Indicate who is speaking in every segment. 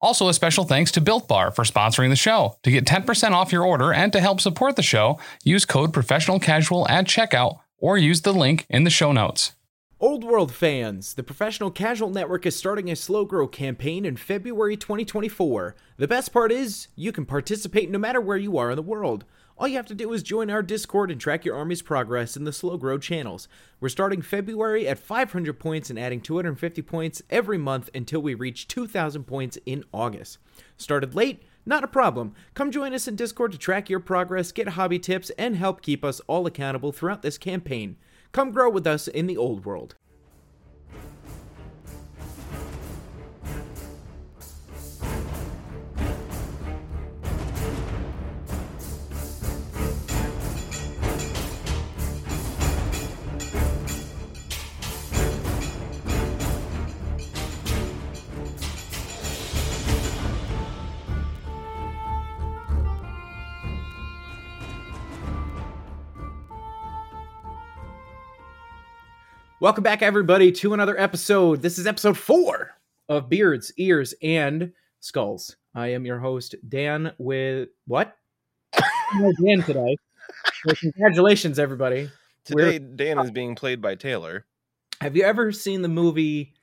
Speaker 1: Also, a special thanks to Built Bar for sponsoring the show. To get 10% off your order and to help support the show, use code professional casual at checkout or use the link in the show notes.
Speaker 2: Old World fans, the Professional Casual Network is starting a slow grow campaign in February 2024. The best part is, you can participate no matter where you are in the world. All you have to do is join our Discord and track your army's progress in the slow grow channels. We're starting February at 500 points and adding 250 points every month until we reach 2,000 points in August. Started late? Not a problem. Come join us in Discord to track your progress, get hobby tips, and help keep us all accountable throughout this campaign. Come grow with us in the old world. Welcome back, everybody, to another episode. This is episode four of Beards, Ears, and Skulls. I am your host, Dan. With what? Dan today. Well, congratulations, everybody.
Speaker 3: Today, Dan is being played by Taylor.
Speaker 2: Have you ever seen the movie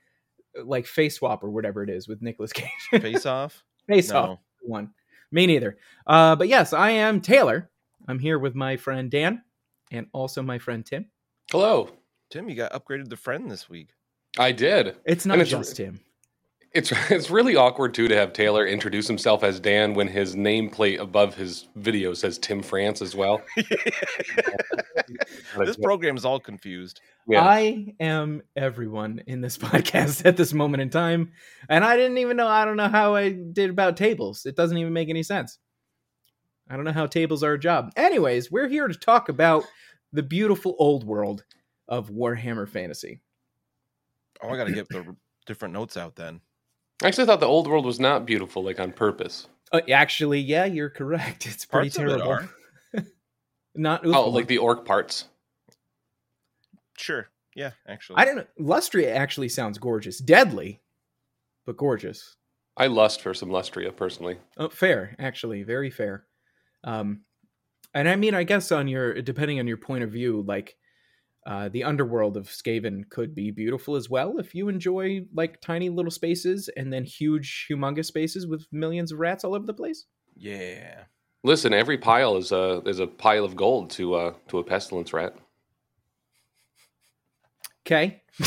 Speaker 2: like Face Swap or whatever it is with Nicolas Cage?
Speaker 3: Face off?
Speaker 2: Face
Speaker 3: No.
Speaker 2: Off. One. Me neither. Uh, but yes, I am Taylor. I'm here with my friend Dan and also my friend Tim.
Speaker 4: Hello.
Speaker 3: Tim, you got upgraded to friend this week.
Speaker 4: I did.
Speaker 2: It's not
Speaker 4: it's-
Speaker 2: just him.
Speaker 4: It's it's really awkward too to have Taylor introduce himself as Dan when his nameplate above his video says Tim France as well.
Speaker 3: this program is all confused.
Speaker 4: Yeah.
Speaker 2: I am everyone in this podcast at this moment in time, and I didn't even know. I don't know how I did about tables. It doesn't even make any sense. I don't know how tables are a job. Anyways, we're here to talk about the beautiful old world of Warhammer Fantasy.
Speaker 3: Oh, I got to get the different notes out then.
Speaker 4: I actually thought the old world was not beautiful, like on purpose.
Speaker 2: Uh, actually, yeah, you're correct. It's pretty
Speaker 3: Parts of it
Speaker 2: terrible.
Speaker 3: are.
Speaker 2: Not
Speaker 4: Oh, like the orc parts.
Speaker 3: Sure. Yeah, actually.
Speaker 2: I don't know. Lustria actually sounds gorgeous, deadly, but gorgeous.
Speaker 4: I lust for some Lustria personally.
Speaker 2: Oh, fair, actually, very fair. Um, and I mean, I guess on your depending on your point of view, like uh, the underworld of Skaven could be beautiful as well if you enjoy like tiny little spaces and then huge, humongous spaces with millions of rats all over the place.
Speaker 3: Yeah.
Speaker 4: Listen, every pile is a is a pile of gold to uh to a pestilence rat.
Speaker 2: Okay.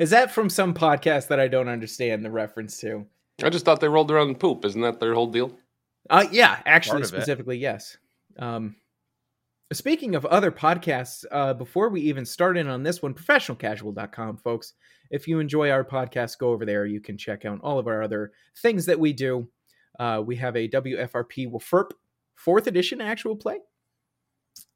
Speaker 2: Is that from some podcast that I don't understand the reference to?
Speaker 4: I just thought they rolled around in poop. Isn't that their whole deal?
Speaker 2: Uh, yeah, actually,
Speaker 3: Part of it.
Speaker 2: specifically, yes. Um, speaking of other podcasts, uh, before we even start in on this one, professionalcasual.com, folks. If you enjoy our podcast, go over there. You can check out all of our other things that we do. Uh, we have a WFRP WFRP fourth edition actual play,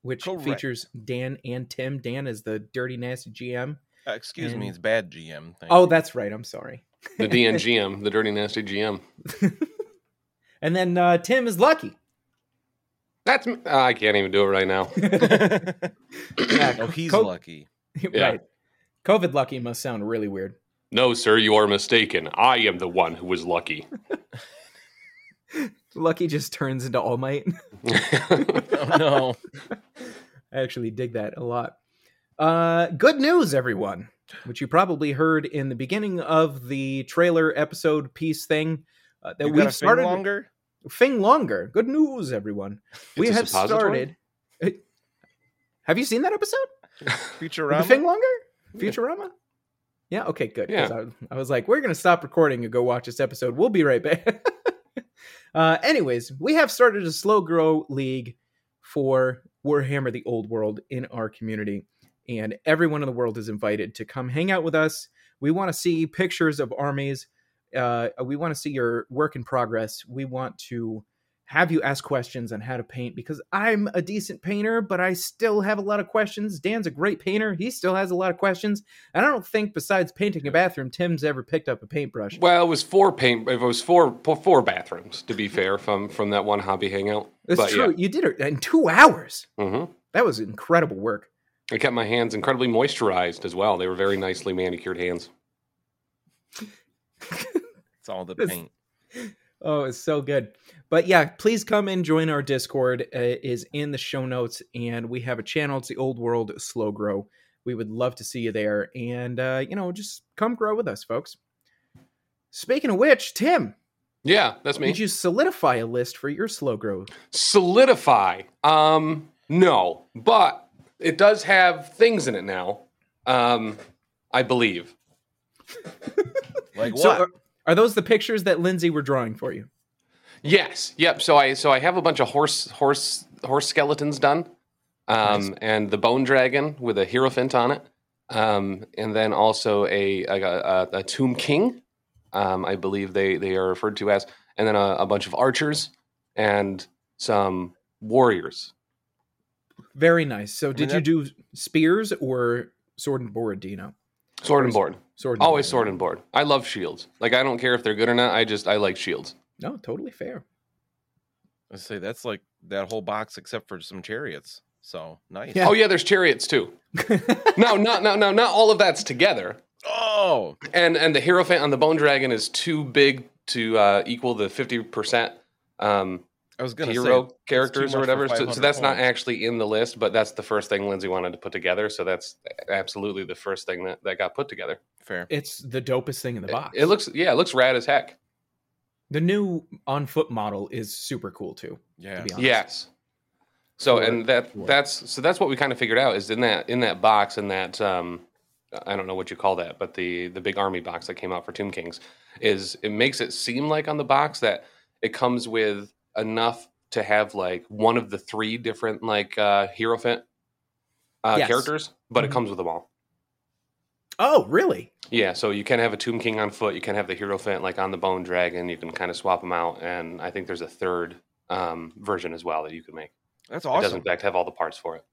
Speaker 2: which
Speaker 3: Correct.
Speaker 2: features Dan and Tim. Dan is the dirty, nasty GM.
Speaker 3: Uh, excuse
Speaker 2: And-
Speaker 3: me, it's bad GM. Thank
Speaker 2: Oh,
Speaker 3: you.
Speaker 2: that's right. I'm sorry.
Speaker 4: The DNGM, the dirty nasty GM.
Speaker 2: And then uh, Tim is lucky.
Speaker 4: That's me. Ah, I can't even do it right now.
Speaker 2: Yeah,
Speaker 3: oh, he's
Speaker 2: Co-
Speaker 3: lucky.
Speaker 2: right. COVID lucky must sound really weird.
Speaker 4: No, sir, you are mistaken. I am the one who was lucky.
Speaker 2: Lucky just turns into All Might.
Speaker 3: Oh, no.
Speaker 2: I actually dig that a lot. Uh, good news, everyone, which you probably heard in the beginning of the trailer episode piece thing uh, that we've started.
Speaker 3: longer?
Speaker 2: Thing longer. Good news, everyone. we
Speaker 4: It's a
Speaker 2: have started. Have you seen that episode?
Speaker 3: Futurama?
Speaker 2: The Thing longer? Futurama? Yeah. Okay. Good.
Speaker 4: Yeah.
Speaker 2: I, I was like, we're gonna stop recording and go watch this episode. We'll be right back. uh, anyways, we have started a slow grow league for Warhammer: The Old World in our community, and everyone in the world is invited to come hang out with us. We want to see pictures of armies. Uh, we want to see your work in progress. We want to have you ask questions on how to paint because I'm a decent painter, but I still have a lot of questions. Dan's a great painter. He still has a lot of questions. And I don't think, besides painting a bathroom, Tim's ever picked up a paintbrush.
Speaker 4: Well, it was four paint. It was four four bathrooms to be fair from from that one hobby hangout.
Speaker 2: That's
Speaker 4: but
Speaker 2: true. You did it in two hours.
Speaker 4: Yeah. hmm
Speaker 2: That was incredible work.
Speaker 4: I kept my hands incredibly moisturized as well. They were very nicely manicured hands.
Speaker 3: It's all the paint.
Speaker 2: Oh, it's so good. But yeah, please come and join our Discord. Uh, is in the show notes, and we have a channel. It's the Old World Slow Grow. We would love to see you there, and uh, you know, just come grow with us, folks. Speaking of which, Tim,
Speaker 4: Yeah, that's me.
Speaker 2: did you solidify a list for your slow grow?
Speaker 4: Solidify. Um, no, but it does have things in it now. Um, I believe.
Speaker 3: Like
Speaker 2: So,
Speaker 3: what?
Speaker 2: are, are those the pictures that Lindsay were drawing for you?
Speaker 4: Yes. Yep. So I so I have a bunch of horse horse horse skeletons done, um,
Speaker 2: Nice.
Speaker 4: and the bone dragon with a hierophant on it, um, and then also a a, a, a tomb king, um, I believe they they are referred to as, and then a, a bunch of archers and some warriors.
Speaker 2: Very nice. So, did
Speaker 3: mean,
Speaker 2: you do spears or sword and board? Do you know?
Speaker 4: Sword and board.
Speaker 2: Sword. And
Speaker 4: Always
Speaker 2: board.
Speaker 4: sword and board. I love shields. Like I don't care if they're good or not. I just I like shields.
Speaker 2: No, totally fair.
Speaker 3: I say that's like that whole box except for some chariots. So nice.
Speaker 2: Yeah.
Speaker 4: Oh yeah, there's chariots too. no, not no no not all of that's together.
Speaker 3: Oh,
Speaker 4: And and the hierophant on the bone dragon is too big to uh, equal the fifty percent um,
Speaker 3: I was gonna
Speaker 4: hero
Speaker 3: say
Speaker 4: characters or whatever. So, so
Speaker 3: 500
Speaker 4: that's not actually in the list, but that's the first thing Lindsay wanted to put together. So that's absolutely the first thing that, that got put together.
Speaker 3: fair.
Speaker 2: it's the dopest thing in the box.
Speaker 4: It, looks yeah, it looks rad as heck.
Speaker 2: the new on foot model is super cool too.
Speaker 3: Yeah.
Speaker 2: To be honest.
Speaker 4: Yes. So
Speaker 2: For-
Speaker 4: and that
Speaker 2: for-
Speaker 4: that's so that's what we kind of figured out is in that in that box in that um I don't know what you call that, but the the big army box that came out for Tomb Kings is it makes it seem like on the box that it comes with enough to have like one of the three different like uh hero hierophant uh
Speaker 2: Yes.
Speaker 4: characters, but
Speaker 2: Mhm.
Speaker 4: it comes with them all.
Speaker 2: Oh, really?
Speaker 4: Yeah, so you can have a Tomb King on foot, you can have the hero hierophant like on the bone dragon, you can kind of swap them out, and I think there's a third um, version as well that you can make.
Speaker 3: That's
Speaker 4: It does
Speaker 3: awesome.
Speaker 4: in fact have all the parts for it.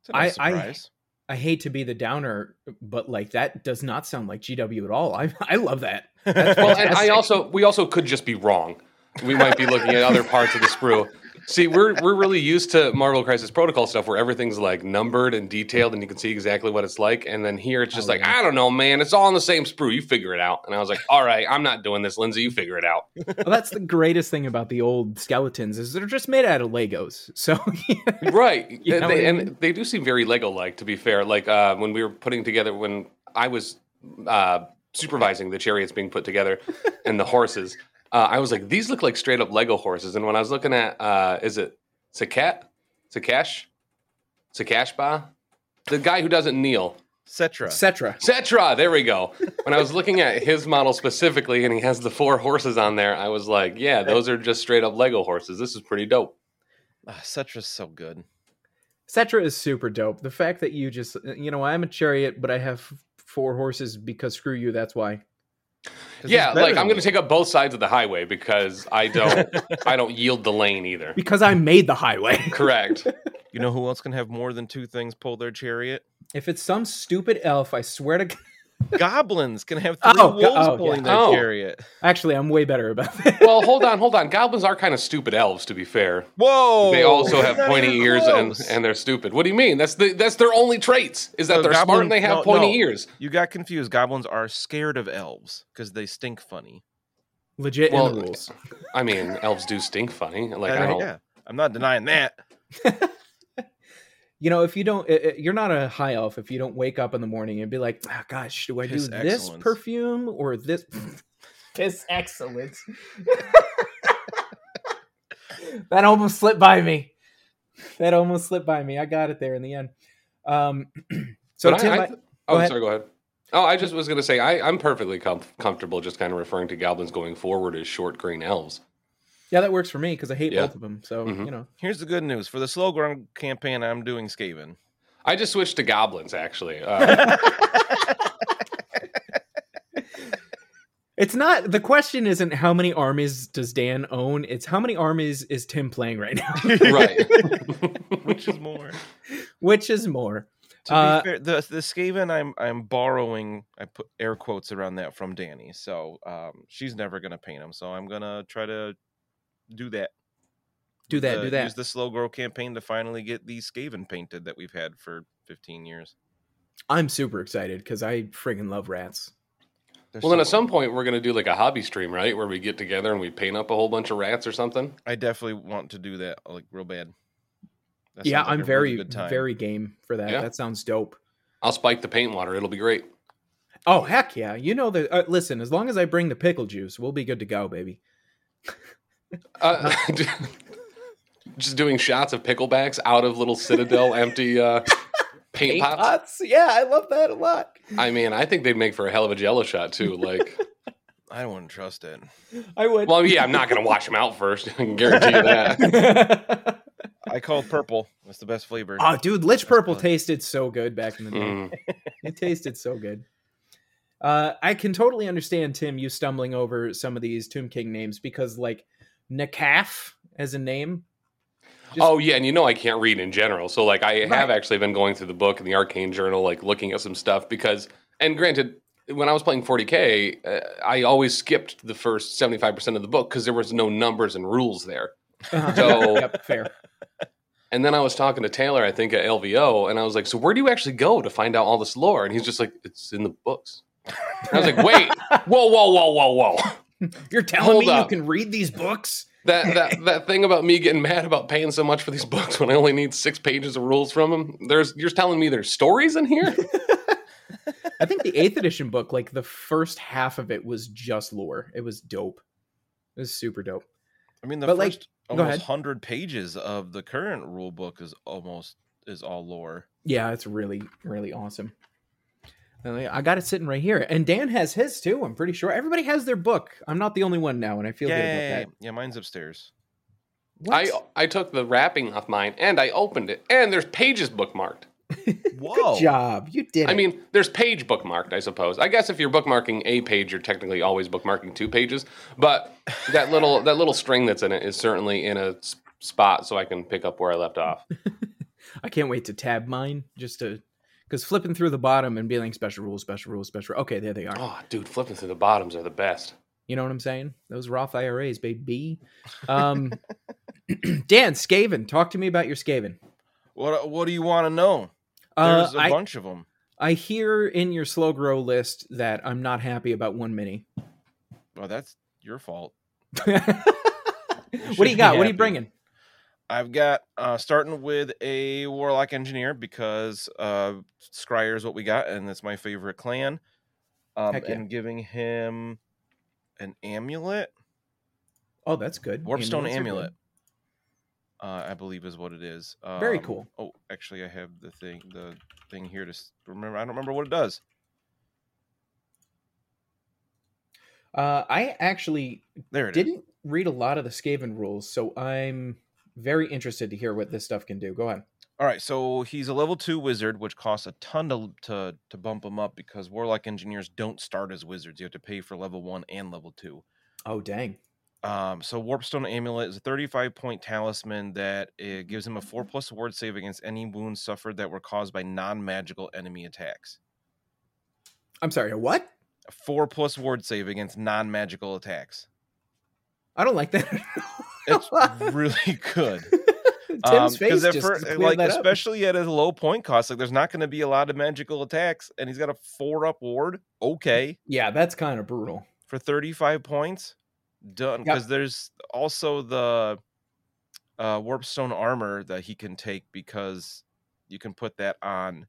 Speaker 3: It's a nice
Speaker 2: I- I-
Speaker 3: surprise.
Speaker 2: I hate to be the downer, but like that does not sound like GW at all. I I love that. That's
Speaker 4: Well, and I also we also could just be wrong. We might be looking at other parts of the sprue. See, we're we're really used to Marvel Crisis Protocol stuff where everything's like numbered and detailed, and you can see exactly what it's like. And then here, it's just
Speaker 2: Oh,
Speaker 4: like
Speaker 2: yeah.
Speaker 4: I don't know, man. It's all in the same sprue. You figure it out. And I was like, all right, I'm not doing this, Lindsay. You figure it out.
Speaker 2: well, that's the greatest thing about the old skeletons is they're just made out of Legos. So
Speaker 4: right
Speaker 2: You know
Speaker 4: they-
Speaker 2: I
Speaker 4: and they do seem very lego like to be fair like uh, when we were putting together when i was uh, supervising the chariots being put together and the horses uh, i was like these look like straight up lego horses and when i was looking at uh, is it sakat sakash sakashba the guy who doesn't kneel
Speaker 3: Settra.
Speaker 2: etc.
Speaker 4: Settra, there we go. When I was looking at his model specifically and he has the four horses on there, I was like, yeah, those are just straight up Lego horses. This is pretty dope.
Speaker 3: Ah, Settra's so good.
Speaker 2: Settra is super dope. The fact that you just you know I'm a chariot, but I have four horses because screw you. That's why.
Speaker 3: 'Cause he's
Speaker 4: Yeah, like I'm going to take up both sides of the highway because I don't I don't yield the lane either.
Speaker 2: Because I made the highway.
Speaker 4: Correct.
Speaker 3: You know who else can have more than two things pull their chariot?
Speaker 2: if it's some stupid elf, I swear to. g-
Speaker 3: Goblins can have three
Speaker 2: Oh, go-
Speaker 3: wolves
Speaker 2: oh,
Speaker 3: pulling
Speaker 2: yeah.
Speaker 3: their
Speaker 4: Oh.
Speaker 3: chariot.
Speaker 2: Actually, I'm way better about that.
Speaker 4: Well, hold on, hold on. Goblins are kind of stupid elves, to be fair.
Speaker 3: Whoa!
Speaker 4: They also have pointy ears and, and they're stupid. What do you mean? That's the that's their only traits. Is that
Speaker 3: No,
Speaker 4: they're smart and they have
Speaker 3: no,
Speaker 4: pointy
Speaker 3: no.
Speaker 4: ears.
Speaker 3: You got confused. Goblins are scared of elves because they stink funny.
Speaker 2: Legit
Speaker 4: Well,
Speaker 2: in the rules.
Speaker 4: I mean, elves do stink funny. Like
Speaker 3: I
Speaker 4: I don't.
Speaker 3: yeah, I'm not denying that.
Speaker 2: You know, if you don't, uh, uh, you're not a high elf. If you don't wake up in the morning and be like, oh, "Gosh, do I
Speaker 3: Piss
Speaker 2: do this perfume or this?" Piss excellence. that almost slipped by me. That almost slipped by me. I got it there in the end. Um, so
Speaker 4: But I-
Speaker 2: Tim,
Speaker 4: I
Speaker 2: I-
Speaker 4: th-
Speaker 2: go
Speaker 4: oh,
Speaker 2: ahead.
Speaker 4: sorry. Go ahead. Oh, I just was going to say I, I'm perfectly com- comfortable just kind of referring to goblins going forward as short green elves.
Speaker 2: Yeah, that works for me because I hate
Speaker 4: Yeah.
Speaker 2: both of them. So
Speaker 4: Mhm.
Speaker 2: you know,
Speaker 3: Here's the good news for the slow ground campaign. I'm doing Skaven.
Speaker 4: I just switched to goblins actually. Uh,
Speaker 2: it's not. The question isn't how many armies does Dan own. It's how many armies is Tim playing right now.
Speaker 4: right.
Speaker 3: Which is more?
Speaker 2: Which is more?
Speaker 3: To
Speaker 2: Uh,
Speaker 3: be fair, the the Skaven I'm I'm borrowing. I put air quotes around that from Danny. So um, she's never gonna paint them. So I'm gonna try to do that.
Speaker 2: Do that.
Speaker 3: the-
Speaker 2: do that.
Speaker 3: Use the slow grow campaign to finally get these Skaven painted that we've had for 15 years.
Speaker 2: I'm super excited because I friggin' love rats.
Speaker 3: They're
Speaker 4: well, then
Speaker 3: so
Speaker 4: at some point we're going to do like a hobby stream, right, where we get together and we paint up a whole bunch of rats or something.
Speaker 3: I definitely want to do that like real bad. That
Speaker 2: yeah,
Speaker 3: like
Speaker 2: I'm
Speaker 3: a
Speaker 2: very
Speaker 3: really good time.
Speaker 2: very game for that.
Speaker 4: Yeah.
Speaker 2: That sounds dope.
Speaker 4: I'll spike the paint water; it'll be great.
Speaker 2: Oh heck yeah! You know that. Uh, listen, as long as I bring the pickle juice, we'll be good to go, baby.
Speaker 4: Uh, just doing shots of picklebacks out of little Citadel empty uh, paint, pots.
Speaker 2: Yeah, I love that a lot.
Speaker 4: I mean, I think they'd make for a hell of a Jello shot too. Like,
Speaker 3: I wouldn't trust it.
Speaker 2: I would.
Speaker 4: well, yeah, I'm not going to wash them out first. I can guarantee you that.
Speaker 3: I called purple. That's the best flavor.
Speaker 2: oh, dude, Liche Purple
Speaker 3: fun.
Speaker 2: tasted so good back in the day.
Speaker 4: Mm.
Speaker 2: It tasted so good. Uh, I can totally understand Tim you stumbling over some of these Tomb King names because like Nekaph as a name. just-
Speaker 4: Oh yeah, and you know I can't read in general, so like I have actually been going through the book and the Arcane Journal, like looking at some stuff because. And granted, when I was playing 40k, uh, I always skipped the first 75 percent of the book because there was no numbers and rules there.
Speaker 2: Uh-huh.
Speaker 4: So-
Speaker 2: yep, fair.
Speaker 4: And then I was talking to Taylor, I think at LVO, and I was like, "So where do you actually go to find out all this lore?" And he's just like, "It's in the books." And I was like, "Wait, whoa, whoa, whoa, whoa, whoa!"
Speaker 2: You're telling
Speaker 4: Hold
Speaker 2: me
Speaker 4: up.
Speaker 2: you can read these books?
Speaker 4: That that that thing about me getting mad about paying so much for these books when I only need six pages of rules from them. There's you're telling me there's stories in here?
Speaker 2: I think the eighth edition book, like the first half of it was just lore. It was dope. It was super dope.
Speaker 3: I mean, the
Speaker 2: But,
Speaker 3: first
Speaker 2: go
Speaker 3: almost hundred pages of the current rule book is almost is all lore.
Speaker 2: Yeah, it's really, really awesome. I got it sitting right here. And Dan has his too, I'm pretty sure. Everybody has their book. I'm not the only one now, and I feel good about
Speaker 3: Yay!
Speaker 2: that.
Speaker 3: Yeah, mine's upstairs.
Speaker 4: I
Speaker 2: What?
Speaker 4: I took the wrapping off mine and I opened it, and there's pages bookmarked.
Speaker 3: Whoa!
Speaker 2: Good job. You did
Speaker 4: I
Speaker 2: it.
Speaker 4: mean, there's page bookmarked, I suppose. I guess if you're bookmarking a page, you're technically always bookmarking two pages. But that little that little string that's in it is certainly in a spot, so I can pick up where I left off.
Speaker 2: I can't wait to tab mine just to because flipping through the bottom and being like special rules, special rules, special. Okay, there they are.
Speaker 4: Oh, dude, flipping through the bottoms are the best.
Speaker 2: You know what I'm saying? Those Roth IRAs, baby. Um, Dan Skaven, talk to me about your Skaven.
Speaker 3: What What do you want to know?
Speaker 2: Uh,
Speaker 3: There's a
Speaker 2: I,
Speaker 3: bunch of them.
Speaker 2: I hear in your slow grow list that I'm not happy about one mini.
Speaker 3: Well, that's your fault.
Speaker 2: what do you got? What are you bringing?
Speaker 3: I've got uh, starting with a warlock engineer because uh, Skryre is what we got, and that's my favorite clan. Um,
Speaker 2: yeah.
Speaker 3: And giving him an amulet,
Speaker 2: Oh, that's good.
Speaker 3: warpstone
Speaker 2: Amulets
Speaker 3: amulet.
Speaker 2: good.
Speaker 3: Uh, I believe is what it is. Um,
Speaker 2: Very cool.
Speaker 3: Oh, actually, I have the thing, the thing here to remember. I don't remember what it does.
Speaker 2: Uh, I actually
Speaker 3: There it is.
Speaker 2: didn't read a lot of the Skaven rules, so I'm very interested to hear what this stuff can do. Go ahead.
Speaker 3: All right, so he's a level two wizard, which costs a ton to to to bump him up because warlock engineers don't start as wizards. You have to pay for level one and level two.
Speaker 2: Oh, dang.
Speaker 3: Um, so Warpstone Amulet is a 35 point talisman that it gives him a four plus ward save against any wounds suffered that were caused by non magical enemy attacks.
Speaker 2: I'm sorry, a what?
Speaker 3: A four plus ward save against non magical attacks.
Speaker 2: I don't like that.
Speaker 3: It's really good.
Speaker 2: Tim's
Speaker 3: Um,
Speaker 2: face just
Speaker 3: fir- like
Speaker 2: that up.
Speaker 3: especially at a low point cost, like there's not going to be a lot of magical attacks, and he's got a four up ward. Okay,
Speaker 2: Yeah, that's kind of brutal.
Speaker 3: for 35 points, done.
Speaker 2: Yep.
Speaker 3: Because there's also the uh, warpstone armor that he can take because you can put that on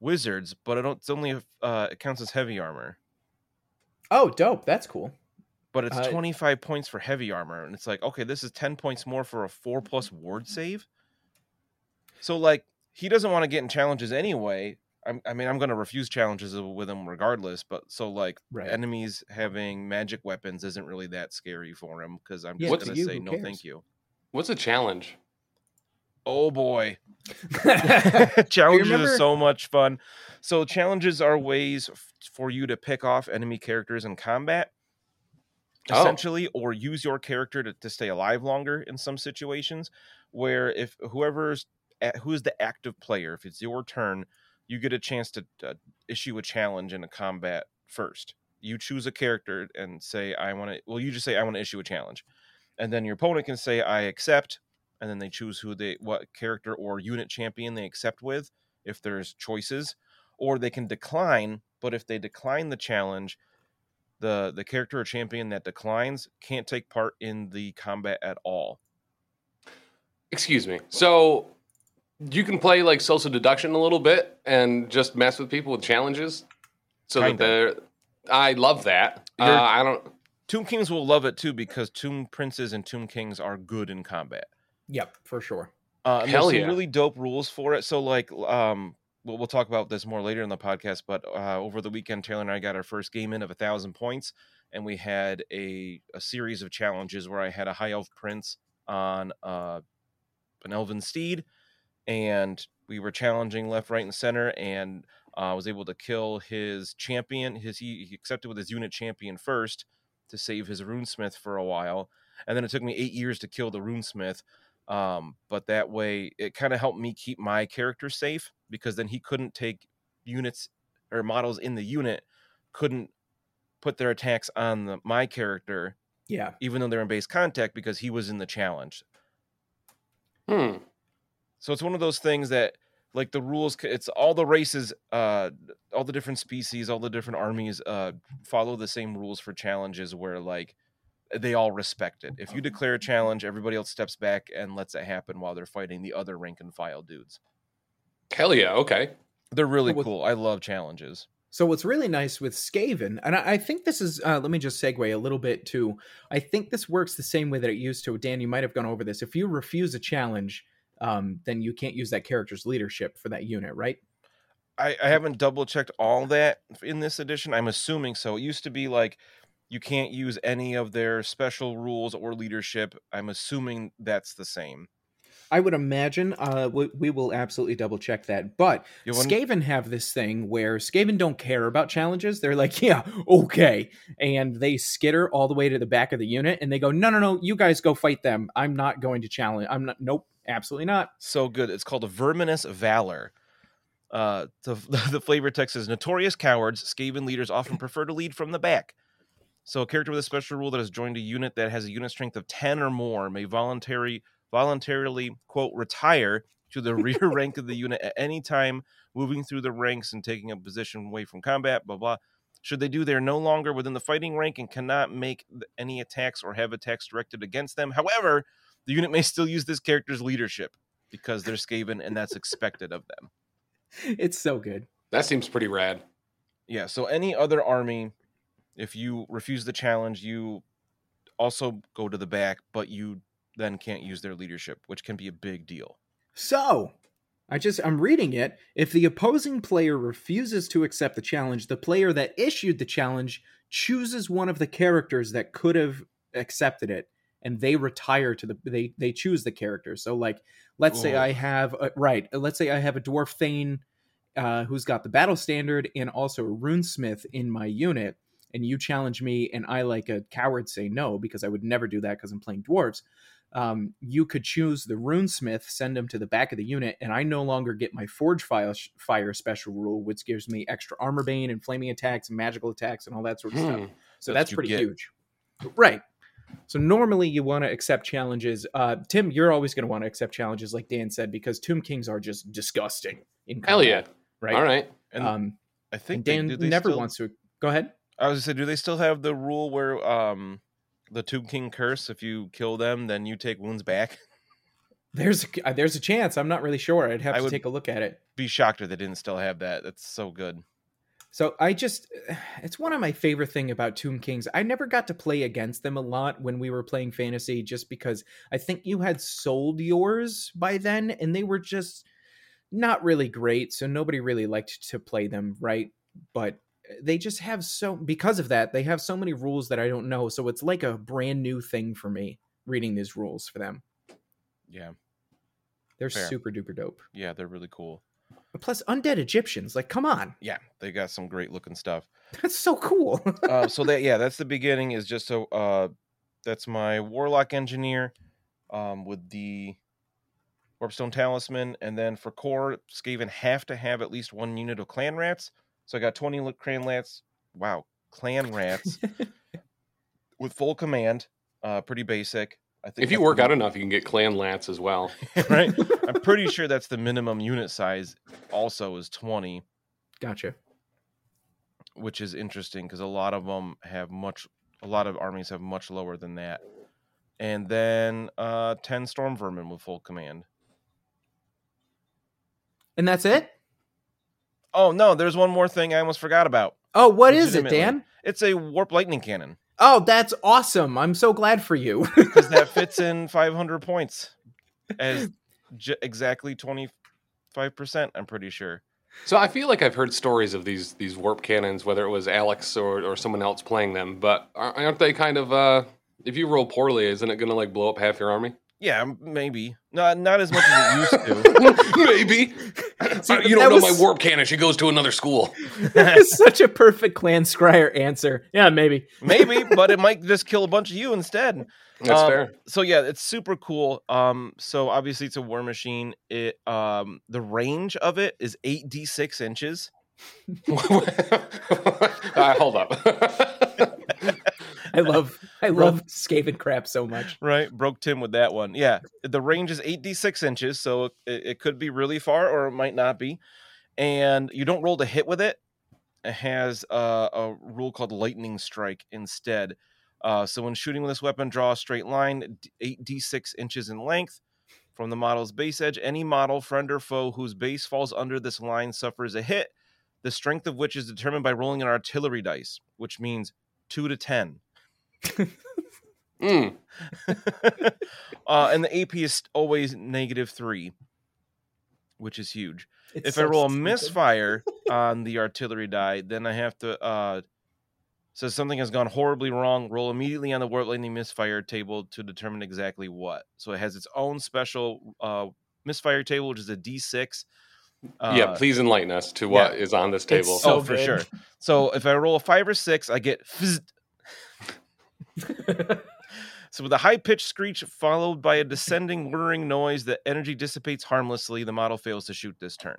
Speaker 3: wizards, but it don't, it's only uh, it counts as heavy armor.
Speaker 2: Oh, dope. That's cool.
Speaker 3: But it's
Speaker 2: Uh,
Speaker 3: 25 points for heavy armor, and it's like okay, this is 10 points more for a four plus ward save. So like he doesn't want to get in challenges anyway. I'm, I mean, I'm going to refuse challenges with him regardless. But so like
Speaker 2: Right.
Speaker 3: enemies having magic weapons isn't really that scary for him because I'm
Speaker 2: Yeah,
Speaker 3: just going to say no,
Speaker 2: cares?
Speaker 3: thank you.
Speaker 4: What's a challenge?
Speaker 3: Oh boy, challenges are so much fun. So challenges are ways f- for you to pick off enemy characters in combat,
Speaker 4: Oh.
Speaker 3: essentially, or use your character to, to stay alive longer in some situations. Where if whoever's who is the active player, if it's your turn, you get a chance to uh, issue a challenge in a combat first. You choose a character and say, "I want to." Well, you just say, "I want to issue a challenge," and then your opponent can say, "I accept." and then they choose who they what character or unit champion they accept with if there's choices or they can decline but if they decline the challenge the the character or champion that declines can't take part in the combat at all
Speaker 4: Excuse me. So you can play like social deduction a little bit and just mess with people with challenges. So
Speaker 3: Kinda.
Speaker 4: that they're. I love that. Uh, I don't.
Speaker 3: tomb kings will love it too because tomb princes and tomb kings are good in combat
Speaker 2: yep, for sure.
Speaker 3: Uh, and
Speaker 4: Hell
Speaker 3: there's some really dope rules for it. So like, um, we'll, we'll talk about this more later in the podcast. But uh, over the weekend, Taylor and I got our first game in of a thousand points, and we had a a series of challenges where I had a high elf prince on uh, an elven steed, and we were challenging left, right, and center, and uh, was able to kill his champion. His he, he accepted with his unit champion first to save his runesmith for a while, and then it took me eight years to kill the runesmith um but that way it kind of helped me keep my character safe because then he couldn't take units or models in the unit couldn't put their attacks on the, my character
Speaker 2: Yeah.
Speaker 3: even though they're in base contact because he was in the challenge
Speaker 4: Hmm.
Speaker 3: so it's one of those things that like the rules it's all the races uh all the different species all the different armies uh follow the same rules for challenges where like they all respect it if you declare a challenge everybody else steps back and lets it happen while they're fighting the other rank and file dudes
Speaker 4: Hell yeah. Okay.
Speaker 3: they're really
Speaker 2: With-
Speaker 3: cool i love challenges
Speaker 2: So what's really nice with Skaven, and I, I think this is, uh, let me just segue a little bit to, I think this works the same way that it used to. Dan, you might have gone over this. If you refuse a challenge, um, then you can't use that character's leadership for that unit, right?
Speaker 3: I, I haven't double checked all that in this edition i'm assuming so it used to be like you can't use any of their special rules or leadership i'm assuming that's the same
Speaker 2: I would imagine uh, we, we will absolutely double check that. But Skaven have this thing where Skaven don't care about challenges. They're like, yeah, okay. And they skitter all the way to the back of the unit and they go, no, no, no, you guys go fight them. I'm not going to challenge. I'm not, nope, absolutely not.
Speaker 3: so good. It's called a Verminous Valor. Uh, the, the flavor text is notorious cowards. Skaven leaders often prefer to lead from the back. So a character with a special rule that has joined a unit that has a unit strength of 10 or more may voluntary voluntarily quote retire to the rear rank of the unit at any time, moving through the ranks and taking a position away from combat, blah blah. Should they do, they are no longer within the fighting rank and cannot make any attacks or have attacks directed against them. However, the unit may still use this character's leadership because they're Skaven and that's expected of them.
Speaker 2: It's so good.
Speaker 4: That seems pretty rad.
Speaker 3: Yeah, so any other army, if you refuse the challenge, you also go to the back, but you then can't use their leadership, which can be a big deal.
Speaker 2: So, I just I'm reading it. If the opposing player refuses to accept the challenge, the player that issued the challenge chooses one of the characters that could have accepted it and they retire to the they they choose the character. So like let's say I have a, right, let's say I have a dwarf thane uh, who's got the battle standard and also a runesmith in my unit and you challenge me and I like a coward say no because I would never do that because I'm playing dwarves um, you could choose the runesmith, send him to the back of the unit, and I no longer get my forge fire, fire special rule, which gives me extra armor bane and flaming attacks and magical attacks and all that sort of
Speaker 4: Hmm.
Speaker 2: stuff. So
Speaker 3: That's
Speaker 2: that's, pretty
Speaker 3: get.
Speaker 2: huge, right? So normally you want to accept challenges. Uh, Tim, you're always going to want to accept challenges, like Dan said, because Tomb Kings are just disgusting. In
Speaker 4: Hell yeah.
Speaker 2: Right.
Speaker 4: All right.
Speaker 3: And
Speaker 2: Um,
Speaker 3: I think they-
Speaker 2: Dan
Speaker 3: do they
Speaker 2: never
Speaker 3: still-
Speaker 2: wants to. Go ahead.
Speaker 3: I was gonna say, do they still have the rule where um the Tomb King curse? If you kill them, then you take wounds back.
Speaker 2: There's a, uh, there's a chance. I'm not really sure. I'd have
Speaker 3: I
Speaker 2: to take a look at it.
Speaker 3: Be shocked if they didn't still have that. That's so good.
Speaker 2: So I just it's one of my favorite thing about Tomb Kings. I never got to play against them a lot when we were playing fantasy just because I think you had sold yours by then and they were just not really great, so nobody really liked to play them, right? But they just have so because of that, they have so many rules that I don't know, so it's like a brand new thing for me reading these rules for them.
Speaker 3: Yeah,
Speaker 2: They're
Speaker 3: Fair.
Speaker 2: super duper dope.
Speaker 3: yeah, they're really cool.
Speaker 2: Plus undead Egyptians, like come on.
Speaker 3: Yeah, they got some great looking stuff.
Speaker 2: That's so cool.
Speaker 3: uh, so that yeah, that's the beginning. Is just so uh, that's my warlock engineer, um, with the warpstone talisman, and then for core, Skaven have to have at least one unit of clan rats. So I got twenty clan rats. Wow, clan rats with full command. Uh, pretty basic. I think
Speaker 4: If you work out enough, you can get clan lats as well.
Speaker 3: right? I'm pretty sure that's the minimum unit size. Also, is twenty.
Speaker 2: gotcha.
Speaker 3: which is interesting because a lot of them have much a lot of armies have much lower than that and then uh 10 storm vermin with full command
Speaker 2: And that's it?
Speaker 3: Oh no there's one more thing i almost forgot about
Speaker 2: Oh, what is it,
Speaker 3: Legitimately.
Speaker 2: Dan?
Speaker 3: it's a warp lightning cannon
Speaker 2: Oh, that's awesome. I'm so glad for you.
Speaker 3: because that fits in 500 points as j- exactly 25% i'm pretty sure
Speaker 4: So I feel like I've heard stories of these these warp cannons, whether it was Alex or, or someone else playing them. But aren't they kind of uh, if you roll poorly, isn't it going to like blow up half your army?
Speaker 3: yeah maybe not not as much as it used to
Speaker 4: Maybe.
Speaker 2: See,
Speaker 4: you don't know
Speaker 2: was-
Speaker 4: my warp cannon. She goes to another school.
Speaker 2: That's such a perfect Clan Skryre answer. Yeah, maybe.
Speaker 3: maybe but it might just kill a bunch of you instead
Speaker 4: That's
Speaker 3: Um,
Speaker 4: fair.
Speaker 3: so yeah it's super cool um so obviously it's a war machine it um the range of it is 8d6 inches
Speaker 4: uh, hold up.
Speaker 2: I love I love Skaven crap so much.
Speaker 3: right broke tim with that one. Yeah the range is 8d6 inches so it, it could be really far or it might not be. And you don't roll to hit with it. It has a, a rule called lightning strike instead. Uh, so when shooting with this weapon draw a straight line 8d6 inches in length from the model's base edge. Any model friend or foe whose base falls under this line suffers a hit the strength of which is determined by rolling an artillery dice which means 2 to 10
Speaker 4: Mm.
Speaker 3: uh, and the AP is always negative three, which is huge.
Speaker 2: It's
Speaker 3: if I
Speaker 2: so
Speaker 3: roll a
Speaker 2: stupid.
Speaker 3: misfire on the artillery die, then I have to. Uh, so something has gone horribly wrong. Roll immediately on the warp lightning misfire table to determine exactly what. So it has its own special uh, misfire table, which is a D6. Uh,
Speaker 4: yeah, please enlighten us to what is on this table.
Speaker 2: so
Speaker 3: oh, for
Speaker 2: good.
Speaker 3: sure. So if I roll a five or six, I get. Fizzed. So with a high pitched screech followed by a descending whirring noise, the energy dissipates harmlessly. The model fails to shoot this turn.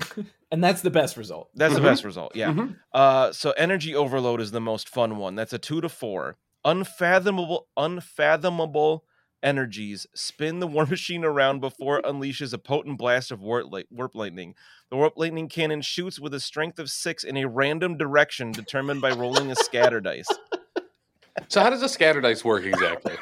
Speaker 2: and that's the best result.
Speaker 3: That's
Speaker 4: Mhm.
Speaker 3: the best result. Yeah.
Speaker 4: Mhm.
Speaker 3: Uh, so energy overload is the most fun one. That's a two to four. Unfathomable, unfathomable energies spin the war machine around before it unleashes a potent blast of warp, light, warp lightning. The warp lightning cannon shoots with a strength of six in a random direction determined by rolling a scatter dice.
Speaker 4: So how does a scatter dice work exactly?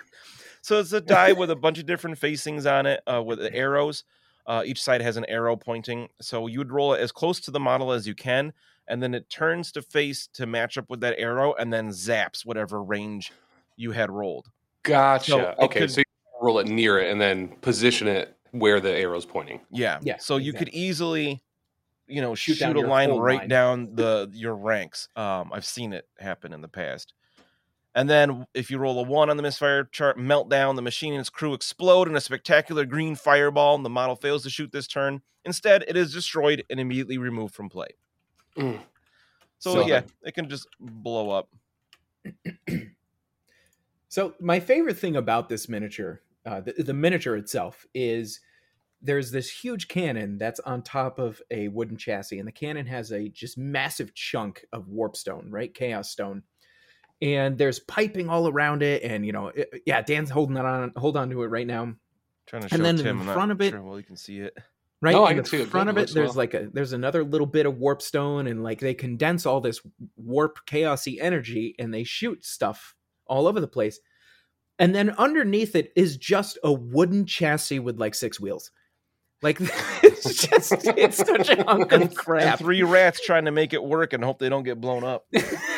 Speaker 3: So it's a die with a bunch of different facings on it uh, with the arrows. Uh, each side has an arrow pointing. So you would roll it as close to the model as you can, and then it turns to face to match up with that arrow, and then zaps whatever range you had rolled.
Speaker 4: Gotcha.
Speaker 3: So
Speaker 4: okay,
Speaker 3: could-
Speaker 4: so you roll it near it and then position it where the arrow's pointing.
Speaker 3: Yeah.
Speaker 2: Yeah,
Speaker 3: So you could easily, you know,
Speaker 2: Shoot
Speaker 3: shoot, a line right
Speaker 2: line.
Speaker 3: down the your ranks. Um, I've seen it happen in the past. And then if you roll a one on the misfire chart, meltdown, the machine and its crew explode in a spectacular green fireball, and the model fails to shoot this turn. Instead, it is destroyed and immediately removed from play.
Speaker 4: Mm.
Speaker 3: So,
Speaker 2: So-
Speaker 3: yeah, it can just blow up.
Speaker 2: So my favorite thing about this miniature, uh, the, the miniature itself, is there's this huge cannon that's on top of a wooden chassis, and the cannon has a just massive chunk of warp stone, right, chaos stone, and there's piping all around it, and you know, it- yeah, Dan's holding it on, hold on to it right now,
Speaker 3: trying to show
Speaker 2: And then in
Speaker 3: Tim. I'm
Speaker 2: front of it-
Speaker 3: sure well you can see it.
Speaker 2: right
Speaker 4: No, I
Speaker 2: in
Speaker 4: can
Speaker 2: the
Speaker 4: see it.
Speaker 2: front
Speaker 4: Good.
Speaker 2: of it there's
Speaker 4: well.
Speaker 2: like a there's another little bit of warp stone and like they condense all this warp chaosy energy and they shoot stuff all over the place and then underneath it is just a wooden chassis with like six wheels like it's just it's such a hunk of
Speaker 3: And
Speaker 2: crap
Speaker 3: three rats trying to make it work and hope they don't get blown up.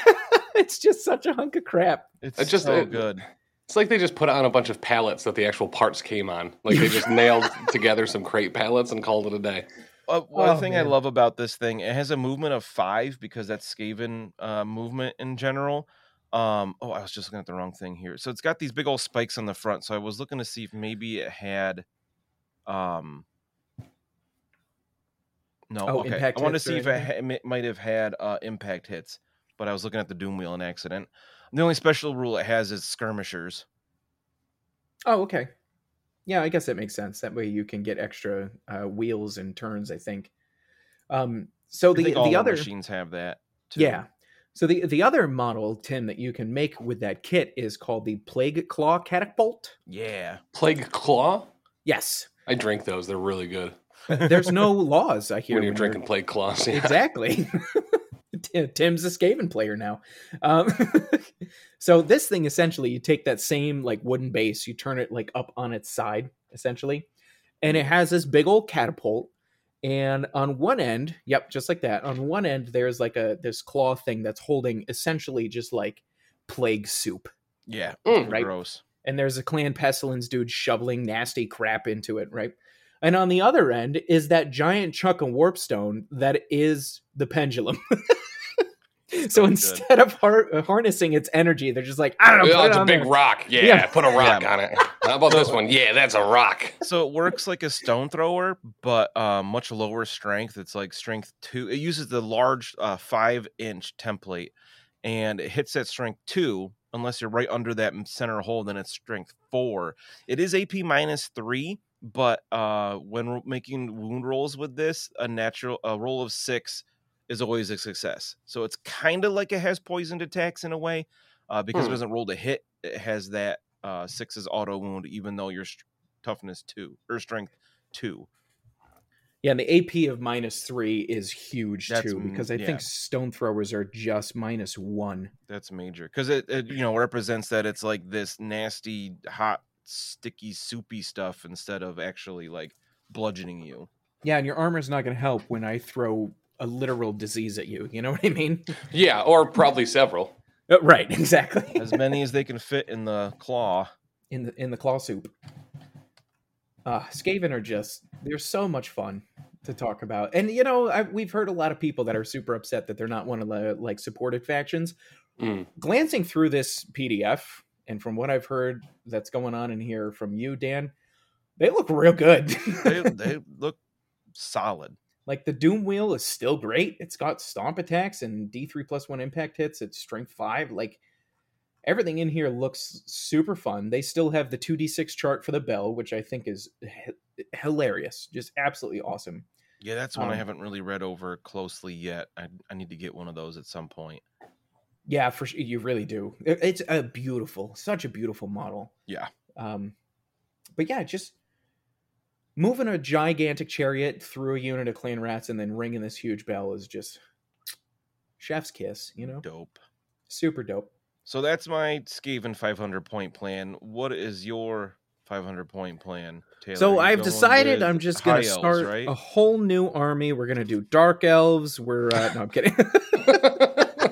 Speaker 2: it's just such a hunk of crap
Speaker 3: It's
Speaker 4: It just-
Speaker 3: so
Speaker 4: it-
Speaker 3: good.
Speaker 4: It's like they just put on a bunch of pallets that the actual parts came on. Like they just nailed together some crate pallets and called it a day.
Speaker 3: Uh, one
Speaker 2: Oh,
Speaker 3: thing
Speaker 2: man.
Speaker 3: I love about this thing, it has a movement of five because that's Skaven uh, movement in general. Um, oh, I was just looking at the wrong thing here. So it's got these big old spikes on the front. So I was looking to see if maybe it had, um, no,
Speaker 2: Oh,
Speaker 3: okay. I want to see if it, ha- mi- might have had uh, impact hits, but I was looking at the Doom Wheel in accident. The only special rule it has is skirmishers.
Speaker 2: Oh, okay. Yeah, I guess that makes sense. That way you can get extra uh, wheels and turns. I think. Um, so
Speaker 3: I
Speaker 2: the
Speaker 3: think all
Speaker 2: the
Speaker 3: the
Speaker 2: other
Speaker 3: machines have that. Too.
Speaker 2: yeah. So the the other model Tim that you can make with that kit is called the Plague Claw Catapult.
Speaker 3: yeah.
Speaker 4: Plague Claw?
Speaker 2: Yes.
Speaker 4: I drink those. They're really good.
Speaker 2: There's no laws. I hear
Speaker 4: when you're
Speaker 2: when
Speaker 4: drinking Plague Claws. Yeah.
Speaker 2: exactly. Tim- Tim's a Skaven player now. Um, so this thing essentially, you take that same like wooden base, you turn it like up on its side, essentially, and it has this big old catapult. And on one end, yep, just like that. On one end, there's like a this claw thing that's holding essentially just like plague soup.
Speaker 3: Yeah.
Speaker 4: Mm.
Speaker 2: Right.
Speaker 3: Gross.
Speaker 2: And there's a clan pestilence dude shoveling nasty crap into it, right? And on the other end is that giant chunk of warpstone that is the pendulum. so
Speaker 3: So good.
Speaker 2: instead of har- uh, harnessing its energy, they're just like, I don't know,
Speaker 4: Oh,
Speaker 2: put it
Speaker 4: it's a big
Speaker 2: there.
Speaker 4: rock. Yeah,
Speaker 2: Yeah.
Speaker 4: put a rock
Speaker 3: Yeah.
Speaker 4: on it. How about this one? Yeah, that's a rock.
Speaker 3: So it works like a stone thrower, but uh, much lower strength. It's like strength two. It uses the large uh, five inch template, and it hits that strength two. Unless you're right under that center hole, then it's strength four. It is AP minus three, but uh, when we're making wound rolls with this, a natural a roll of six is always a success. So it's kind of like it has poisoned attacks in a way, uh, because
Speaker 4: Hmm.
Speaker 3: it doesn't roll to hit. It has that uh, sixes auto wound, even though your st- toughness two or strength two.
Speaker 2: Yeah, and the AP of minus three is huge
Speaker 3: That's
Speaker 2: too, because I
Speaker 3: yeah.
Speaker 2: think stone throwers are just minus one.
Speaker 3: That's major because it, it you know represents that it's like this nasty, hot, sticky, soupy stuff instead of actually like bludgeoning you.
Speaker 2: Yeah, and your armor's not going to help when I throw a literal disease at you. You know what I mean?
Speaker 4: Yeah, or probably several.
Speaker 2: Uh, right, exactly.
Speaker 3: As many as they can fit in the claw.
Speaker 2: in the in the claw soup. Uh, Skaven are just they're so much fun to talk about, and you know I, we've heard a lot of people that are super upset that they're not one of the like supported factions.
Speaker 4: Mm.
Speaker 2: Glancing through this PDF, and from what I've heard that's going on in here from you, Dan, they look real good.
Speaker 3: They, they look solid.
Speaker 2: Like the Doom Wheel is still great. It's got stomp attacks and D three plus one impact hits. It's strength five. Like everything in here looks super fun. They still have the two D six chart for the bell, which I think is h- hilarious, just absolutely awesome.
Speaker 3: Yeah, that's one I
Speaker 2: Um,
Speaker 3: haven't really read over closely yet. I, I need to get one of those at some point.
Speaker 2: Yeah, for sure, you really do. It- It's a beautiful, such a beautiful model.
Speaker 3: Yeah.
Speaker 2: Um, but yeah, just moving a gigantic chariot through a unit of clan rats and then ringing this huge bell is just chef's kiss. You know,
Speaker 3: Dope.
Speaker 2: super dope.
Speaker 3: So that's my Skaven 500 point plan. What is your 500 point plan, Taylor?
Speaker 2: So
Speaker 3: You
Speaker 2: I've decided I'm just going to
Speaker 3: elves,
Speaker 2: start
Speaker 3: right?
Speaker 2: a whole new army. We're going to do dark elves. We're uh, no, I'm kidding.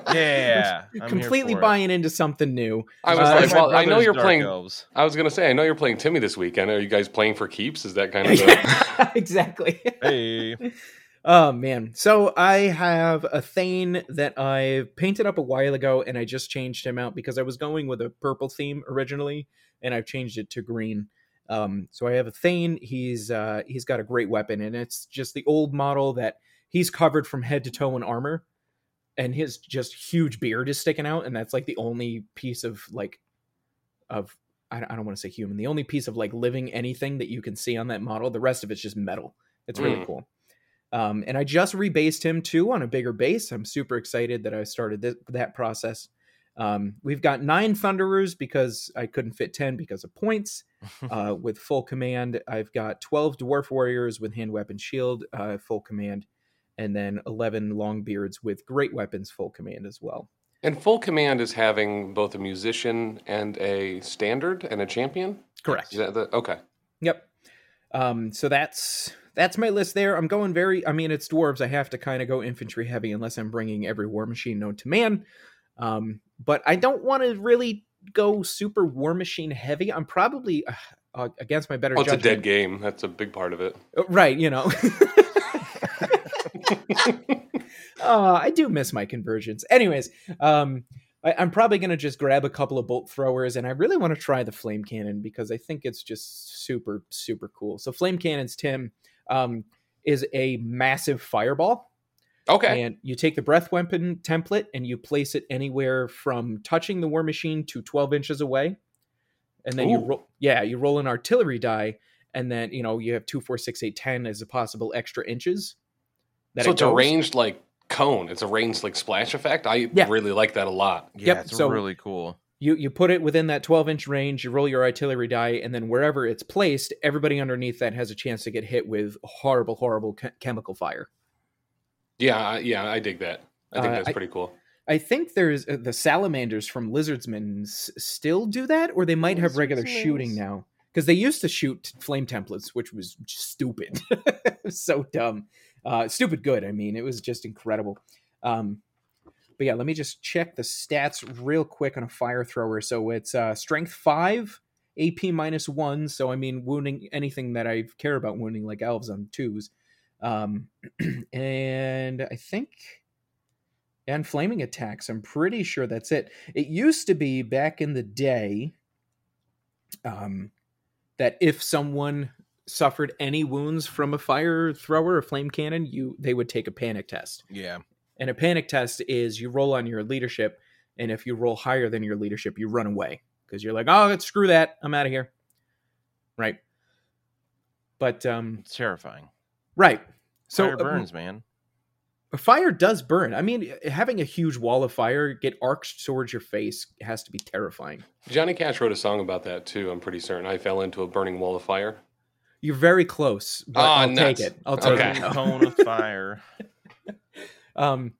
Speaker 3: Yeah, I'm
Speaker 2: completely
Speaker 3: for it.
Speaker 2: buying into something new.
Speaker 4: I was
Speaker 2: Uh,
Speaker 4: like, well, I know you're playing.
Speaker 3: Elves.
Speaker 4: I was gonna say, I know you're playing Timmy this weekend. Are you guys playing for keeps? Is that kind of the,
Speaker 2: exactly.
Speaker 3: Hey,
Speaker 2: Oh man. So I have a Thane that I painted up a while ago and I just changed him out because I was going with a purple theme originally and I've changed it to green. Um so I have a Thane, he's uh he's got a great weapon and it's just the old model that he's covered from head to toe in armor and his just huge beard is sticking out and that's like the only piece of like of I don't, don't want to say human, the only piece of like living anything that you can see on that model. The rest of it's just metal. It's really
Speaker 4: Mm.
Speaker 2: cool. Um, and I just rebased him too on a bigger base. I'm super excited that I started th- that process. Um, we've got nine Thunderers because I couldn't fit 10 because of points. Uh, with full command, I've got 12 Dwarf Warriors with hand weapon shield, uh, full command, and then 11 Longbeards with great weapons, full command as well.
Speaker 4: and full command is having both a musician and a standard and a champion.
Speaker 2: Correct.
Speaker 4: The, okay.
Speaker 2: Yep. Um, so that's that's my list there. I'm going very. I mean, it's dwarves. I have to kind of go infantry heavy unless I'm bringing every war machine known to man. Um, but I don't want to really go super War Machine heavy. I'm probably uh, against my better
Speaker 4: Oh, it's a dead game. That's a big part of it.
Speaker 2: Uh, Right, you know. oh, I do miss my conversions. Anyways, um, I, I'm probably going to just grab a couple of bolt throwers, and I really want to try the flame cannon because I think it's just super, super cool. So, flame cannons, Tim, um, is a massive fireball.
Speaker 4: Okay.
Speaker 2: And you take the breath weapon template and you place it anywhere from touching the war machine to 12 inches away. And then you roll, yeah, you roll an artillery die, and then you know you have two, four, six, eight, ten as a possible extra inches. That
Speaker 4: so
Speaker 2: it
Speaker 4: it's a
Speaker 2: goes.
Speaker 4: ranged like cone. It's a ranged like splash effect. I
Speaker 2: Yeah.
Speaker 4: really like that a lot.
Speaker 3: Yeah,
Speaker 2: Yep,
Speaker 3: it's
Speaker 2: so-
Speaker 3: really cool.
Speaker 2: You you put it within that 12 inch range. You roll your artillery die, and then wherever it's placed, everybody underneath that has a chance to get hit with horrible, horrible che- chemical fire.
Speaker 4: Yeah, yeah, I dig that. I think
Speaker 2: Uh,
Speaker 4: that's
Speaker 2: I-
Speaker 4: pretty cool.
Speaker 2: I think there's uh, the salamanders from Lizardsman s- still do that, or they might have regular shooting now because they used to shoot flame templates, which was stupid, so dumb, uh, stupid good. I mean, it was just incredible. Um, but yeah, let me just check the stats real quick on a fire thrower. So it's uh, strength five, AP minus one. So I mean, wounding anything that I care about wounding, like elves on twos, um, and I think and flaming attacks. I'm pretty sure that's it. It used to be back in the day um, that if someone suffered any wounds from a fire thrower or flame cannon, you they would take a panic test.
Speaker 3: Yeah.
Speaker 2: And a panic test is you roll on your leadership, and if you roll higher than your leadership, you run away because you're like, oh, screw that, I'm out of here. Right. But um,
Speaker 3: It's terrifying.
Speaker 2: right. So
Speaker 3: Fire
Speaker 2: uh,
Speaker 3: burns, man.
Speaker 2: fire does burn. I mean, having a huge wall of fire get arched towards your face has to be terrifying.
Speaker 4: Johnny Cash wrote a song about that too. I'm pretty certain. I fell into a burning wall of fire.
Speaker 2: You're very close, but
Speaker 4: Ah,
Speaker 2: I'll
Speaker 4: nuts.
Speaker 2: take it. I'll take
Speaker 4: Okay.
Speaker 2: it.
Speaker 3: Burning cone of fire.
Speaker 2: Um,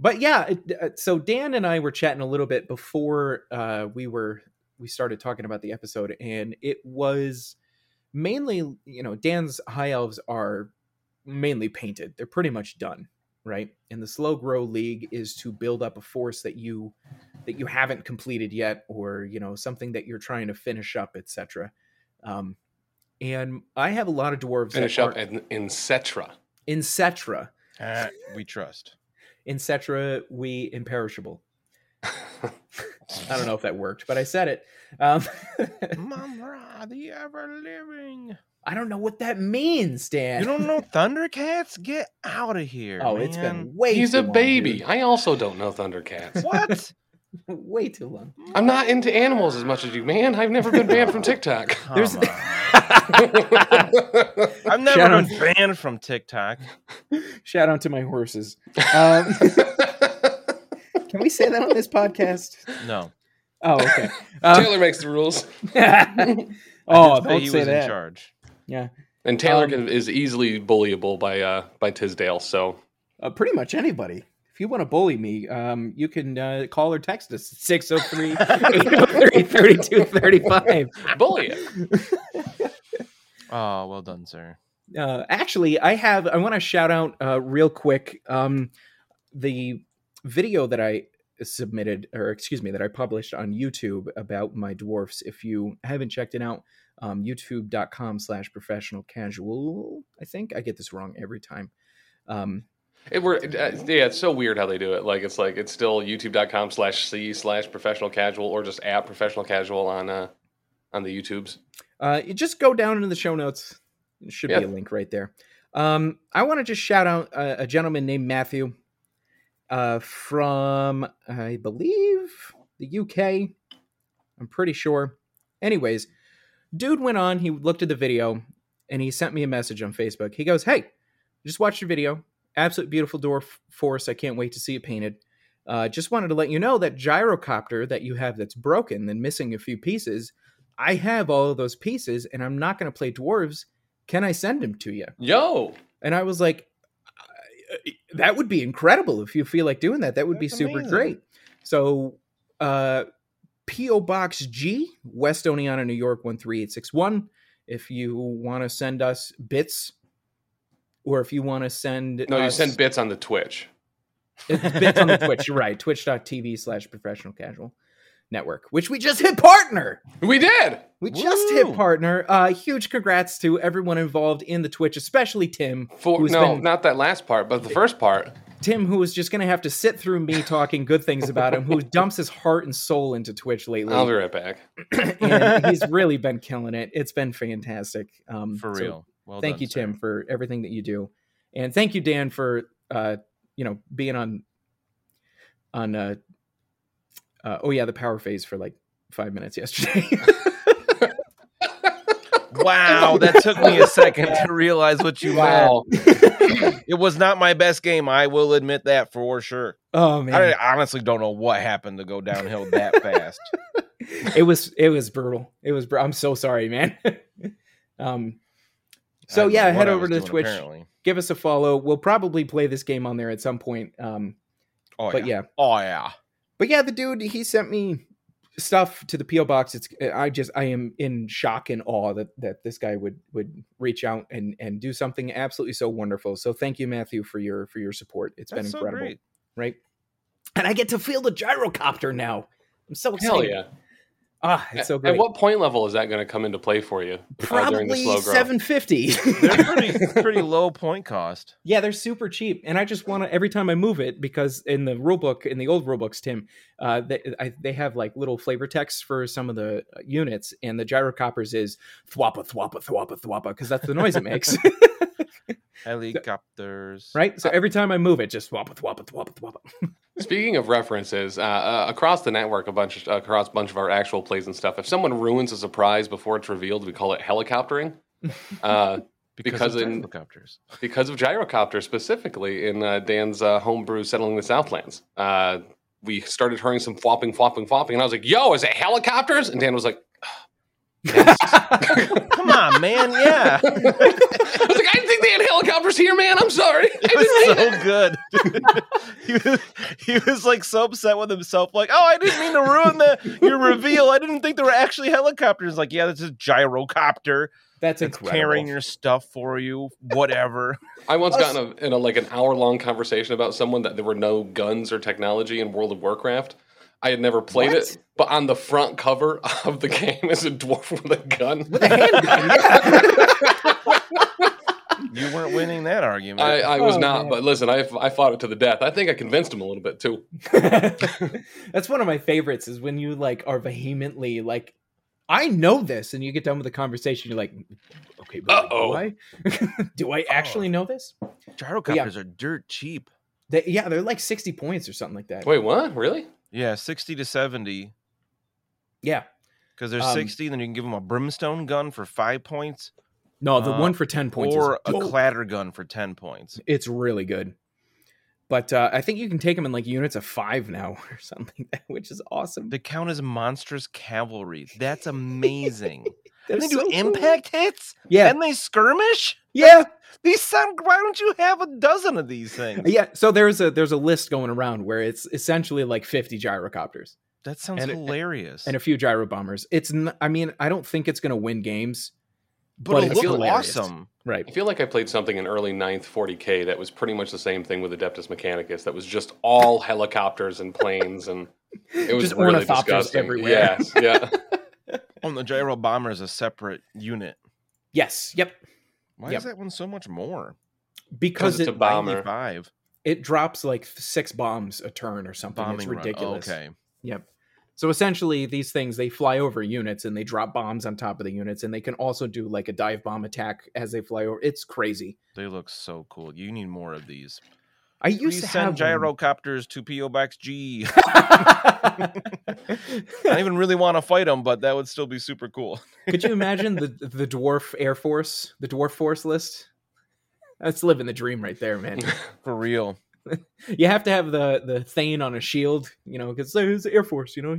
Speaker 2: but yeah, it, uh, so Dan and I were chatting a little bit before uh, we were we started talking about the episode, and it was mainly you know Dan's high elves are mainly painted; they're pretty much done, right? And the slow grow league is to build up a force that you that you haven't completed yet, or you know something that you're trying to finish up, etc. Um, and I have a lot of dwarves
Speaker 4: Finish
Speaker 2: that
Speaker 4: up
Speaker 2: are
Speaker 4: in, in Settra.
Speaker 2: in Settra.
Speaker 3: Ah, we trust.
Speaker 2: In Settra, we imperishable. I don't know if that worked, but I said it. Um,
Speaker 3: Mumm-Ra, the ever living.
Speaker 2: I don't know what that means, Dan.
Speaker 3: You don't know Thundercats? Get out of here.
Speaker 2: Oh, it's been way.
Speaker 4: He's
Speaker 2: too
Speaker 4: a
Speaker 2: long,
Speaker 4: baby.
Speaker 2: dude.
Speaker 4: I also don't know Thundercats.
Speaker 3: What?
Speaker 2: way too long.
Speaker 4: I'm not into animals as much as you, man. I've never been banned from TikTok.
Speaker 3: Come
Speaker 2: There's-
Speaker 3: on. I've never
Speaker 2: Shout
Speaker 3: been banned from TikTok.
Speaker 2: Shout out to my horses. Um, can we say that on this podcast?
Speaker 3: No.
Speaker 2: Oh, okay. Uh,
Speaker 4: Taylor makes the rules,
Speaker 2: oh,
Speaker 3: I did
Speaker 2: don't
Speaker 3: he
Speaker 2: say
Speaker 3: was in charge.
Speaker 2: Yeah,
Speaker 4: and Taylor
Speaker 2: Um,
Speaker 4: is easily bullyable by uh, by Tisdale. So
Speaker 2: uh, pretty much anybody. If you want to bully me, um, you can uh, call or text us 603 803 3235.
Speaker 4: bully it.
Speaker 3: Oh, well done, sir.
Speaker 2: uh, actually i have i want to shout out uh, real quick um, the video that i submitted or excuse me that i published on youtube about my dwarfs if you haven't checked it out um, youtube.com slash professional casual i think i get this wrong every time um,
Speaker 4: It were uh, yeah, it's so weird how they do it. Like it's like it's still youtube.com slash c slash professional casual or just at professional casual on uh on the YouTubes.
Speaker 2: uh, you just go down into the show notes there should
Speaker 4: Yeah.
Speaker 2: be a link right there um, i want to just shout out uh, a gentleman named matthew uh, from I believe the UK. I'm pretty sure. Anyways, dude went on. He looked at the video and he sent me a message on Facebook. He goes, "Hey, just watched your video. Absolute beautiful dwarf force. I can't wait to see it painted. Uh, just wanted to let you know that gyrocopter that you have that's broken and missing a few pieces. I have all of those pieces, and I'm not going to play dwarves. Can I send them to you?"
Speaker 4: Yo,
Speaker 2: And I was like, "Uh, that would be incredible if you feel like doing that. That would be super
Speaker 3: amazing.
Speaker 2: great. So, uh, P.O. Box G, West Oneonta, New York, 13861. If you want to send us bits, or if you want to send
Speaker 4: no, you send bits on the Twitch.
Speaker 2: it's bits on the Twitch, you're right? Twitch.tv slash professional casual. Network, which we just hit partner.
Speaker 4: We did.
Speaker 2: We just hit partner. Uh, huge congrats to everyone involved in the Twitch, especially Tim.
Speaker 4: For,
Speaker 2: who's
Speaker 4: no,
Speaker 2: been-
Speaker 4: not that last part, but the first part.
Speaker 2: Tim, who is just going to have to sit through me talking good things about him, who dumps his heart and soul into Twitch lately.
Speaker 4: I'll be right back.
Speaker 2: and he's really been killing it. It's been fantastic. Um,
Speaker 3: For
Speaker 2: so
Speaker 3: real. Well
Speaker 2: thank
Speaker 3: done,
Speaker 2: you,
Speaker 3: sir.
Speaker 2: Tim, for everything that you do, and thank you, Dan, for uh, you know being on on uh, uh, oh yeah the power phase for like five minutes yesterday.
Speaker 3: Wow, that took me a second to realize what you
Speaker 4: Wow.
Speaker 3: meant. It was not my best game. I will admit that for sure.
Speaker 2: oh man,
Speaker 3: I honestly don't know what happened to go downhill that fast.
Speaker 2: it was it was brutal. It was. Br- I'm so sorry, man. um, so
Speaker 3: don't
Speaker 2: yeah, head over to
Speaker 3: doing,
Speaker 2: Twitch.
Speaker 3: apparently.
Speaker 2: Give us a follow. We'll probably play this game on there at some point. Um,
Speaker 3: Oh
Speaker 2: but
Speaker 3: yeah.
Speaker 2: yeah,
Speaker 3: Oh yeah.
Speaker 2: but yeah, the dude he sent me stuff to the PO box. It's I just I am in shock and awe that that this guy would would reach out and and do something absolutely so wonderful. So thank you, Matthew, for your for your support. It's
Speaker 3: That's
Speaker 2: been
Speaker 3: so
Speaker 2: incredible,
Speaker 3: great.
Speaker 2: right? And I get to feel the gyrocopter now. I'm so excited.
Speaker 4: Hell yeah.
Speaker 2: Ah, it's so great.
Speaker 4: At what point level is that going to come into play for you uh, during the
Speaker 2: Probably
Speaker 4: slow grow?
Speaker 2: 750.
Speaker 3: They're pretty pretty low point cost.
Speaker 2: Yeah, they're super cheap, and I just want to every time I move it because in the rule book, in the old rule books, Tim, uh, they I, they have like little flavor text for some of the uh, units, and the gyrocopters is thwappa thwappa thwappa thwappa because that's the noise it makes,
Speaker 3: Helicopters.
Speaker 2: right? So every time I move it, just thwappa thwappa thwappa thwappa.
Speaker 4: Speaking of references, uh, uh, across the network, a bunch of, across a bunch of our actual plays and stuff. If someone ruins a surprise before it's revealed, we call it helicoptering. Uh, because
Speaker 3: of
Speaker 4: in-
Speaker 3: helicopters.
Speaker 4: because of gyrocopter specifically in uh, Dan's uh, homebrew settling the Southlands. Uh, we started hearing some flopping, flopping, flopping, and I was like, "Yo, is it helicopters?" And Dan was like, yes.
Speaker 3: Come on, man. Yeah.
Speaker 4: "I was like, I didn't think they had helicopters here, man. I'm sorry. I
Speaker 3: It
Speaker 4: didn't
Speaker 3: was so good. he was he was like so upset with himself, like, oh, I didn't mean to ruin the your reveal. I didn't think there were actually helicopters. Like, yeah, this is gyrocopter.
Speaker 2: That's
Speaker 3: It's
Speaker 2: incredible.
Speaker 3: carrying your stuff for you, whatever.
Speaker 4: I once got in, a, in a, like an hour long conversation about someone that there were no guns or technology in World of Warcraft. I had never played
Speaker 2: What?
Speaker 4: it, but on the front cover of the game is a dwarf with a gun.
Speaker 2: With a handgun,
Speaker 3: You weren't winning that argument.
Speaker 4: I, I was
Speaker 2: Oh,
Speaker 4: not,
Speaker 2: man.
Speaker 4: but listen, I, I fought it to the death. I think I convinced him a little bit too.
Speaker 2: That's one of my favorites is when you like are vehemently like I know this and you get done with the conversation you're like okay but like, do I do I actually know this?
Speaker 3: Gyrocopters are dirt cheap.
Speaker 2: They, yeah, they're like 60 points or something like that.
Speaker 4: Wait, what? Really?
Speaker 3: Yeah, sixty to seventy.
Speaker 2: Yeah.
Speaker 3: Because there's
Speaker 2: Um,
Speaker 3: sixty, then you can give them a brimstone gun for five points,
Speaker 2: No, the
Speaker 3: Uh,
Speaker 2: one for 10 points
Speaker 3: or a clatter gun for ten points.
Speaker 2: it's really good. But uh, I think you can take them in like units of 5 now or something which is awesome.
Speaker 3: The count is monstrous cavalry. That's amazing. They do
Speaker 2: so cool.
Speaker 3: impact hits,
Speaker 2: Yeah.
Speaker 3: and they skirmish.
Speaker 2: Yeah.
Speaker 3: These sound. Why don't you have a dozen of these things?
Speaker 2: Yeah, so there's a there's a list going around where it's essentially like 50 gyrocopters
Speaker 3: That sounds
Speaker 2: And-
Speaker 3: hilarious.
Speaker 2: and a few gyro bombers. It's n- I mean, I don't think it's going to win games.
Speaker 3: But,
Speaker 2: but
Speaker 3: it
Speaker 2: it's
Speaker 3: looked awesome.
Speaker 2: Right.
Speaker 4: I feel like I played something in early 9th 40k that was pretty much the same thing with Adeptus Mechanicus. That was just all helicopters and planes, and it was
Speaker 2: Just
Speaker 4: really
Speaker 2: ornithopters
Speaker 4: disgusting.
Speaker 2: everywhere.
Speaker 4: Yes, yeah.
Speaker 3: Oh, and the gyro bomber is a separate unit.
Speaker 2: Yes. Yep.
Speaker 3: Why
Speaker 2: Yep.
Speaker 3: is that one so much more?
Speaker 2: Because
Speaker 4: it's
Speaker 2: it
Speaker 4: a bomber.
Speaker 3: Ninety-five
Speaker 2: it drops like six bombs a turn or something.
Speaker 3: bombing
Speaker 2: it's
Speaker 3: run.
Speaker 2: ridiculous.
Speaker 3: Okay.
Speaker 2: Yep. So essentially, these things they fly over units and they drop bombs on top of the units, and they can also do like a dive bomb attack as they fly over. It's crazy.
Speaker 3: They look so cool. You need more of these.
Speaker 2: I used
Speaker 3: Please
Speaker 2: to
Speaker 3: send gyrocopters to PO Box G. I don't even really want to fight them, but that would still be super cool.
Speaker 2: Could you imagine the the dwarf air force, the dwarf force list? That's living the dream right there, man.
Speaker 3: For real.
Speaker 2: you have to have the the Thane on a shield, you know, because there's the air force, you know.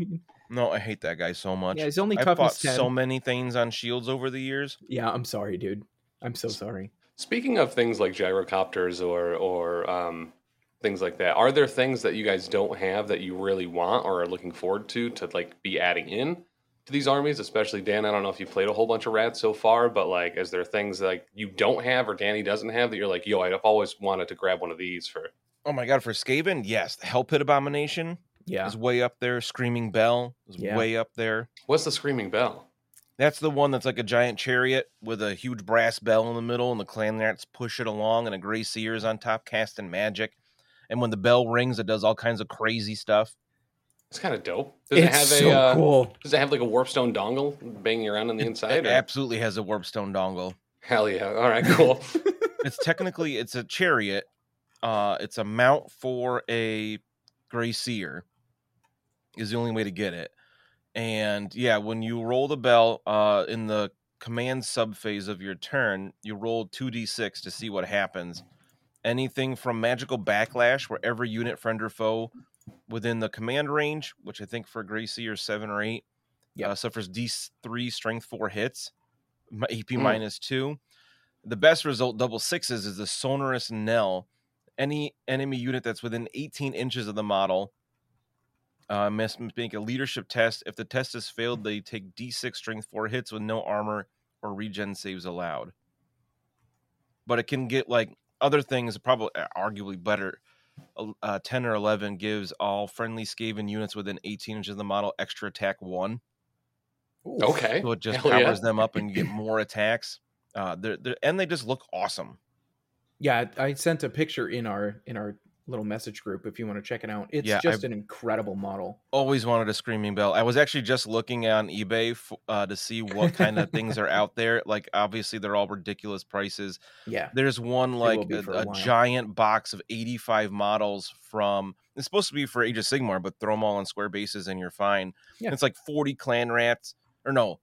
Speaker 3: No, I hate that guy so much.
Speaker 2: Yeah, he's only
Speaker 3: I've fought
Speaker 2: 10.
Speaker 3: so many things on shields over the years.
Speaker 2: Yeah, I'm sorry, dude. I'm so sorry.
Speaker 4: Speaking of things like gyrocopters or or um, things like that, are there things that you guys don't have that you really want or are looking forward to to like be adding in to these armies? Especially Dan, I don't know if you played a whole bunch of rats so far, but like, is there things like you don't have or Danny doesn't have that you're like, yo, I've always wanted to grab one of these for?
Speaker 3: Oh my god, for Skaven, yes, the Hell Pit Abomination.
Speaker 2: Yeah.
Speaker 3: is way up there. Screaming Bell is
Speaker 2: Yeah.
Speaker 3: way up there.
Speaker 4: What's the screaming bell?
Speaker 3: That's the one that's like a giant chariot with a huge brass bell in the middle, and the clan rats push it along, and a gray seer is on top casting magic. And when the bell rings, it does all kinds of crazy stuff.
Speaker 4: It's kind of dope. Does it
Speaker 2: It's
Speaker 4: have
Speaker 2: so
Speaker 4: a uh,
Speaker 2: cool.
Speaker 4: Does it have like a warpstone dongle banging around on the inside?
Speaker 3: It
Speaker 4: or-
Speaker 3: absolutely has a warpstone dongle.
Speaker 4: Hell yeah! All right, cool.
Speaker 3: It's technically it's a chariot. Uh, it's a mount for a gray seer. Is the only way to get it. And yeah, when you roll the bell uh, in the command sub phase of your turn, you roll 2d6 to see what happens. Anything from magical backlash, where every unit, friend or foe within the command range, which I think for Gray Seer seven or eight, uh, suffers D3 strength four hits, AP
Speaker 4: Mm.
Speaker 3: minus two. The best result, double sixes, is the sonorous knell. Any enemy unit that's within 18 inches of the model uh, must make a leadership test. If the test is failed, they take D6 strength four hits with no armor or regen saves allowed. But it can get like other things, probably arguably better. Uh, 10 or 11 gives all friendly Skaven units within 18 inches of the model extra attack one.
Speaker 4: Okay.
Speaker 3: So it just
Speaker 4: Hell yeah.
Speaker 3: powers them up and you get more attacks. Uh, they're, they're, and they just look awesome.
Speaker 2: Yeah, I sent a picture in our in our little message group if you want to check it out. It's
Speaker 3: Yeah,
Speaker 2: just an incredible model.
Speaker 3: Always wanted a screaming bell. I was actually just looking on eBay f- uh, to see what kind of things are out there. Like, obviously, they're all ridiculous prices.
Speaker 2: Yeah.
Speaker 3: There's one like a,
Speaker 2: a
Speaker 3: a giant box of 85 models from. It's supposed to be for Age of Sigmar, but throw them all on square bases and you're fine.
Speaker 2: Yeah.
Speaker 3: It's like 40 clan rats, or no,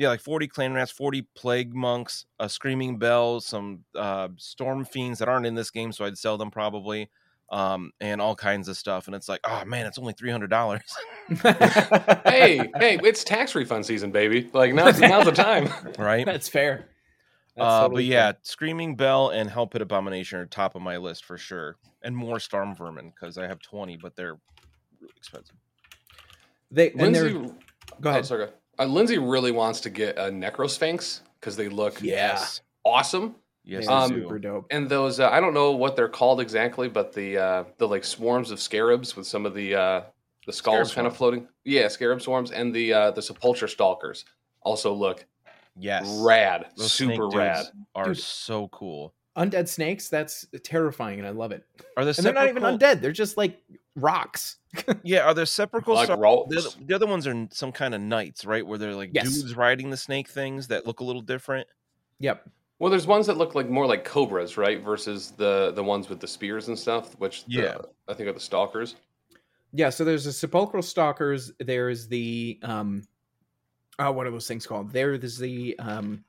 Speaker 3: yeah, like 40 clan rats, 40 plague monks, a screaming bell, some uh, storm fiends that aren't in this game, so I'd sell them probably, um, and all kinds of stuff. And it's like, oh man, it's only three hundred dollars,
Speaker 4: hey, hey, it's tax refund season, baby. Like now's now's the time.
Speaker 3: right?
Speaker 2: That's fair. That's
Speaker 3: Uh,
Speaker 2: totally
Speaker 3: but
Speaker 2: fair.
Speaker 3: yeah, Screaming Bell and Hell Pit Abomination are top of my list for sure, and more Storm Vermin because I have twenty, but they're really expensive.
Speaker 2: they and they're
Speaker 4: Lindsay,
Speaker 2: go
Speaker 4: oh,
Speaker 2: ahead.
Speaker 4: Sorry. Uh, Lindsay really wants to get a Necrosphinx because they look
Speaker 2: Yeah.
Speaker 3: Yes,
Speaker 4: awesome.
Speaker 3: yes,
Speaker 4: Um,
Speaker 2: super dope.
Speaker 4: And those, uh, I don't know what they're called exactly, but the uh, the like swarms of scarabs with some of the uh, the skulls kind of floating. Yeah, scarab swarms and the uh, the sepulchral stalkers also look
Speaker 3: yes,
Speaker 4: rad,
Speaker 3: Those
Speaker 4: super rad.
Speaker 3: are
Speaker 2: Dude.
Speaker 3: so cool.
Speaker 2: Undead snakes, that's terrifying and I love it.
Speaker 3: Are the
Speaker 2: And they're not even undead. They're just like rocks.
Speaker 3: Yeah, are there sepulchral?
Speaker 4: Like
Speaker 3: star-
Speaker 4: rocks.
Speaker 3: the, other, the other ones are some kind of knights, right? Where they're like
Speaker 2: Yes.
Speaker 3: dudes riding the snake things that look a little different.
Speaker 2: Yep.
Speaker 4: Well, there's ones that look like more like cobras, right? Versus the the ones with the spears and stuff, which the-
Speaker 3: Yeah.
Speaker 4: I think are the stalkers.
Speaker 2: Yeah, so there's the sepulchral stalkers. There's the um oh what are those things called? There's the um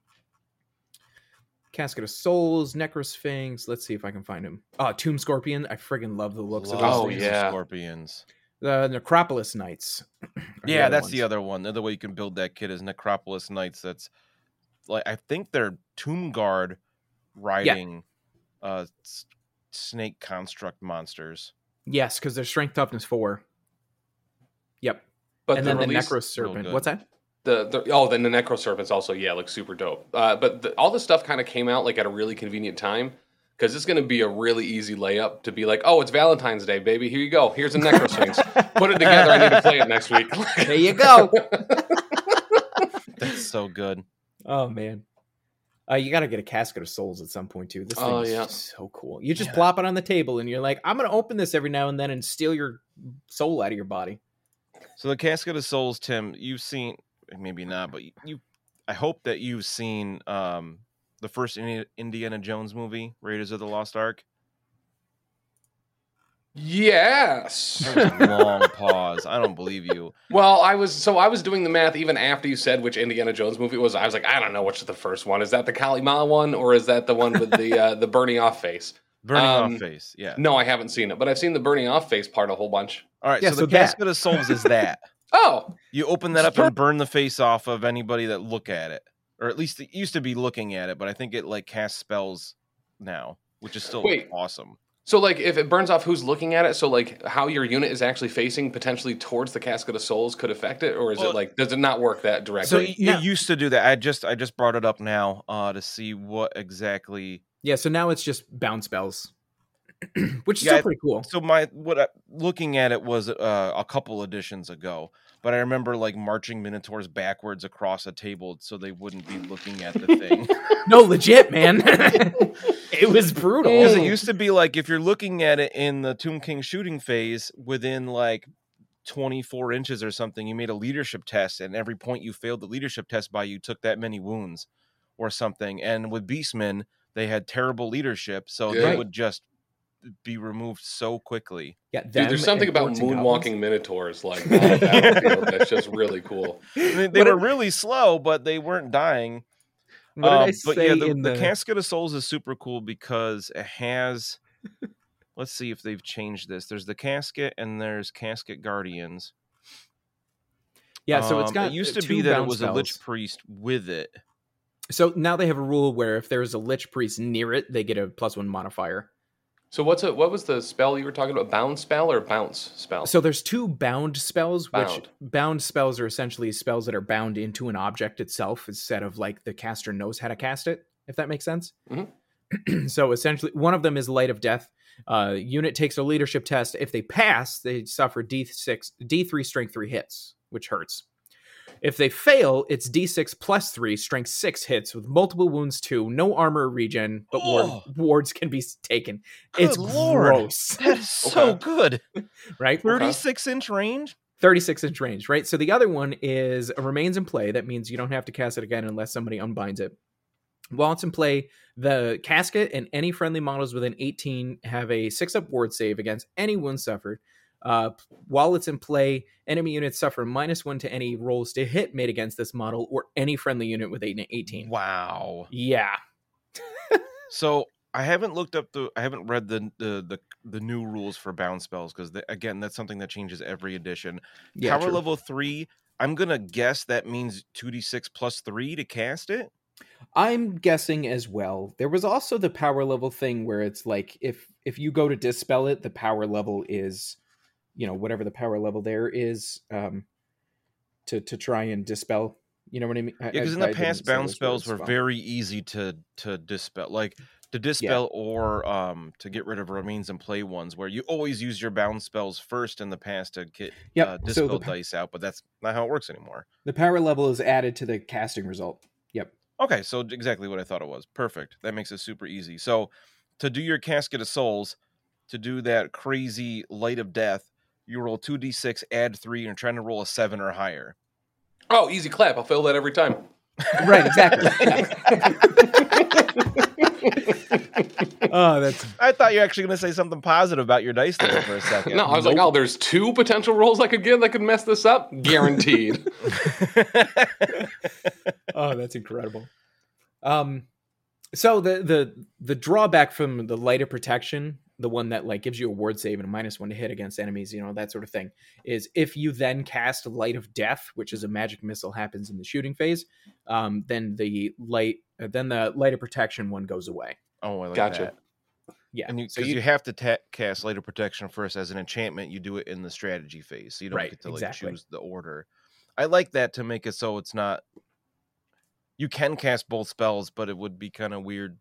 Speaker 2: Casket of Souls, Necrosphinx. Let's see if I can find him. Oh, Tomb Scorpion. I friggin' love the looks of
Speaker 3: Love
Speaker 2: those
Speaker 4: Oh,
Speaker 3: these
Speaker 2: things.
Speaker 4: yeah.
Speaker 3: scorpions.
Speaker 2: The Necropolis Knights. are
Speaker 3: Yeah, that's
Speaker 2: ones.
Speaker 3: the other one. The other way you can build that kit is Necropolis Knights. That's like I think they're Tomb Guard riding uh s- snake construct monsters.
Speaker 2: Yes, because they're strength toughness four. Yep.
Speaker 4: But
Speaker 2: and
Speaker 4: the
Speaker 2: then the
Speaker 4: release,
Speaker 2: Necro Serpent. What's that?
Speaker 4: The, the oh, then the necro serpents also yeah, look super dope. Uh, but the, all this stuff kind of came out like at a really convenient time because it's going to be a really easy layup to be like, oh, it's Valentine's Day, baby. Here you go. Here's a necro sphinx. Put it together. I need to play it next week.
Speaker 2: There you go.
Speaker 3: That's so good.
Speaker 2: oh man. Uh, you got to get a casket of souls at some point too. This thing
Speaker 4: Oh,
Speaker 2: is
Speaker 4: yeah.
Speaker 2: so cool. You just
Speaker 3: Yeah.
Speaker 2: plop it on the table and you're like, I'm gonna open this every now and then and steal your soul out of your body.
Speaker 3: So the Casket of Souls, Tim, you've seen maybe not, but you I hope that you've seen um the first Indiana Jones movie, Raiders of the Lost Ark.
Speaker 4: yes.
Speaker 3: That was a long pause. I don't believe you.
Speaker 4: Well, I was so I was doing the math even after you said which Indiana Jones movie it was. I was like, I don't know which is the first one. Is that the Kalima one or is that the one with the uh, the burning off face?
Speaker 3: Burning
Speaker 4: Um,
Speaker 3: off face. Yeah.
Speaker 4: No, I haven't seen it, but I've seen the burning off face part a whole bunch.
Speaker 3: All right.
Speaker 2: Yeah,
Speaker 3: so,
Speaker 2: so
Speaker 3: the
Speaker 2: that-
Speaker 3: Casket of Souls is that.
Speaker 4: Oh,
Speaker 3: You open that up and burn the face off of anybody that look at it, or at least it used to be looking at it, but I think it like casts spells now, which is still
Speaker 4: Wait.
Speaker 3: awesome.
Speaker 4: so like if it burns off, who's looking at it? So like how your unit is actually facing potentially towards the casket of souls could affect it, or is
Speaker 3: Well-
Speaker 4: it like does it not work that
Speaker 3: So
Speaker 4: directly?
Speaker 3: it,
Speaker 2: now-
Speaker 3: it used to do that. I just I just brought it up now uh, to see what exactly.
Speaker 2: Yeah, so now it's just bounce spells. which is
Speaker 3: Yeah,
Speaker 2: still pretty cool.
Speaker 3: So my what I, looking at it was uh, a couple editions ago, but I remember like marching minotaurs backwards across a table so they wouldn't be looking at the thing.
Speaker 2: No, legit, man. it was brutal.
Speaker 3: Because it used to be like if you're looking at it in the Tomb King shooting phase, within like 24 inches or something, you made a leadership test, and every point you failed the leadership test by, you took that many wounds or something. And with Beastmen, they had terrible leadership, so
Speaker 4: Yeah.
Speaker 3: they would just be removed so quickly.
Speaker 2: yeah,
Speaker 4: Dude, there's something about
Speaker 2: Orcs and
Speaker 4: moonwalking minotaurs like on the battlefield that's just really cool.
Speaker 3: I mean, they
Speaker 2: What
Speaker 3: were
Speaker 2: did-
Speaker 3: really slow, but they weren't dying.
Speaker 2: What did I
Speaker 3: Um, but
Speaker 2: say
Speaker 3: yeah, the,
Speaker 2: in
Speaker 3: the
Speaker 2: the?
Speaker 3: Casket of Souls is super cool because it has. let's see if they've changed this. There's the Casket and there's Casket Guardians.
Speaker 2: yeah, so it's got
Speaker 3: It used
Speaker 2: uh,
Speaker 3: to be that it
Speaker 2: bound
Speaker 3: was a
Speaker 2: Liche.
Speaker 3: Priest with it.
Speaker 2: So now they have a rule where if there's a Liche Priest near it, they get a plus one modifier.
Speaker 4: So what's a, what was the spell you were talking about? Bound spell or bounce spell?
Speaker 2: So there's two bound spells, which
Speaker 4: Bound.
Speaker 2: bound spells are essentially spells that are bound into an object itself instead of like the caster knows how to cast it, if that makes sense. so essentially, one of them is Light of Death. Uh, unit takes a leadership test. If they pass, they suffer D6, D3 strength three hits, which hurts. If they fail, it's D6 plus three, strength six hits with multiple wounds two, no armor regen, but ward,
Speaker 3: Oh.
Speaker 2: wards can be taken.
Speaker 3: Good
Speaker 2: it's
Speaker 3: lord.
Speaker 2: gross,
Speaker 3: That is so
Speaker 4: Okay.
Speaker 3: good.
Speaker 2: right?
Speaker 3: 36 inch range?
Speaker 2: 36 inch range, right? So the other one is uh, remains in play. That means you don't have to cast it again unless somebody unbinds it. While it's in play, the casket and any friendly models within 18 have a six up ward save against any wound suffered. Uh, while it's in play, enemy units suffer minus one to any rolls to hit made against this model or any friendly unit with eight and 18.
Speaker 3: Wow.
Speaker 2: Yeah.
Speaker 3: So I haven't looked up the I haven't read the the the, the new rules for bound spells because again that's something that changes every edition.
Speaker 2: yeah
Speaker 3: Power
Speaker 2: true.
Speaker 3: level three. I'm gonna guess that means two d six plus three to cast it.
Speaker 2: I'm guessing as well. There was also the power level thing where it's like if if you go to dispel it, the power level is, you know, whatever the power level there is, um, to to try and dispel. You know what I mean? I-
Speaker 3: Yeah, because in the
Speaker 2: didn't
Speaker 3: past, bound spells were very easy to to dispel, like to dispel or um to get rid of remains and play ones, where you always use your bound spells first in the past to get
Speaker 2: Yep,
Speaker 3: uh,
Speaker 2: so
Speaker 3: dispel
Speaker 2: the pa-
Speaker 3: dice out, but that's not how it works anymore.
Speaker 2: the power level is added to the casting result. Yep.
Speaker 3: Okay, so exactly what I thought it was. Perfect. That makes it super easy. So to do your casket of souls, to do that crazy light of death, you roll two d six, add three, and you're trying to roll a seven or higher.
Speaker 4: oh, easy clap. I'll fail that every time.
Speaker 2: Right. Exactly. oh, that's
Speaker 3: I thought you were actually going to say something positive about your dice there for a second.
Speaker 4: No, I was like, oh, there's two potential rolls I could get that could mess this up. Guaranteed.
Speaker 2: oh that's incredible um so the the the drawback from the lighter protection the one that like gives you a ward save and a minus one to hit against enemies you know that sort of thing is if you then cast light of death which is a magic missile happens in the shooting phase um then the light uh, then the light of protection one goes away
Speaker 3: oh, I like
Speaker 4: Gotcha.
Speaker 3: that.
Speaker 2: yeah
Speaker 3: And you,
Speaker 2: so
Speaker 3: cause
Speaker 2: you,
Speaker 3: you, have to ta- cast Light of Protection first as an enchantment. You do it in the strategy phase, so you don't
Speaker 2: Right,
Speaker 3: get to like
Speaker 2: exactly.
Speaker 3: choose the order. I like that to make it so it's not. You can cast both spells, but it would be kind of weird.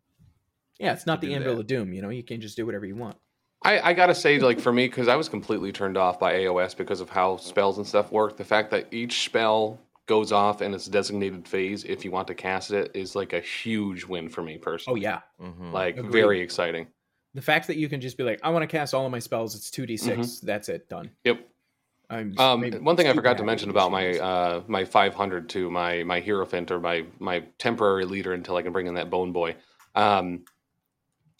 Speaker 2: Yeah it's not the
Speaker 3: do
Speaker 2: anvil
Speaker 3: that.
Speaker 2: of doom you know you can just do whatever you want
Speaker 4: I, I gotta say, like for me, because I was completely turned off by AOS because of how spells and stuff work. The fact that each spell goes off in its designated phase, if you want to cast it, is like a huge win for me personally.
Speaker 2: oh
Speaker 4: personally.
Speaker 2: yeah
Speaker 3: Mhm.
Speaker 4: like
Speaker 2: Agreed.
Speaker 4: very exciting.
Speaker 2: the fact that you can just be like i want to cast all of my spells it's 2d6 that's it done
Speaker 4: Yep.
Speaker 2: I'm
Speaker 4: Um, one thing I forgot to mention about my uh, my 500 to my my Hierophant or my my temporary leader until I can bring in that Bone Boy um,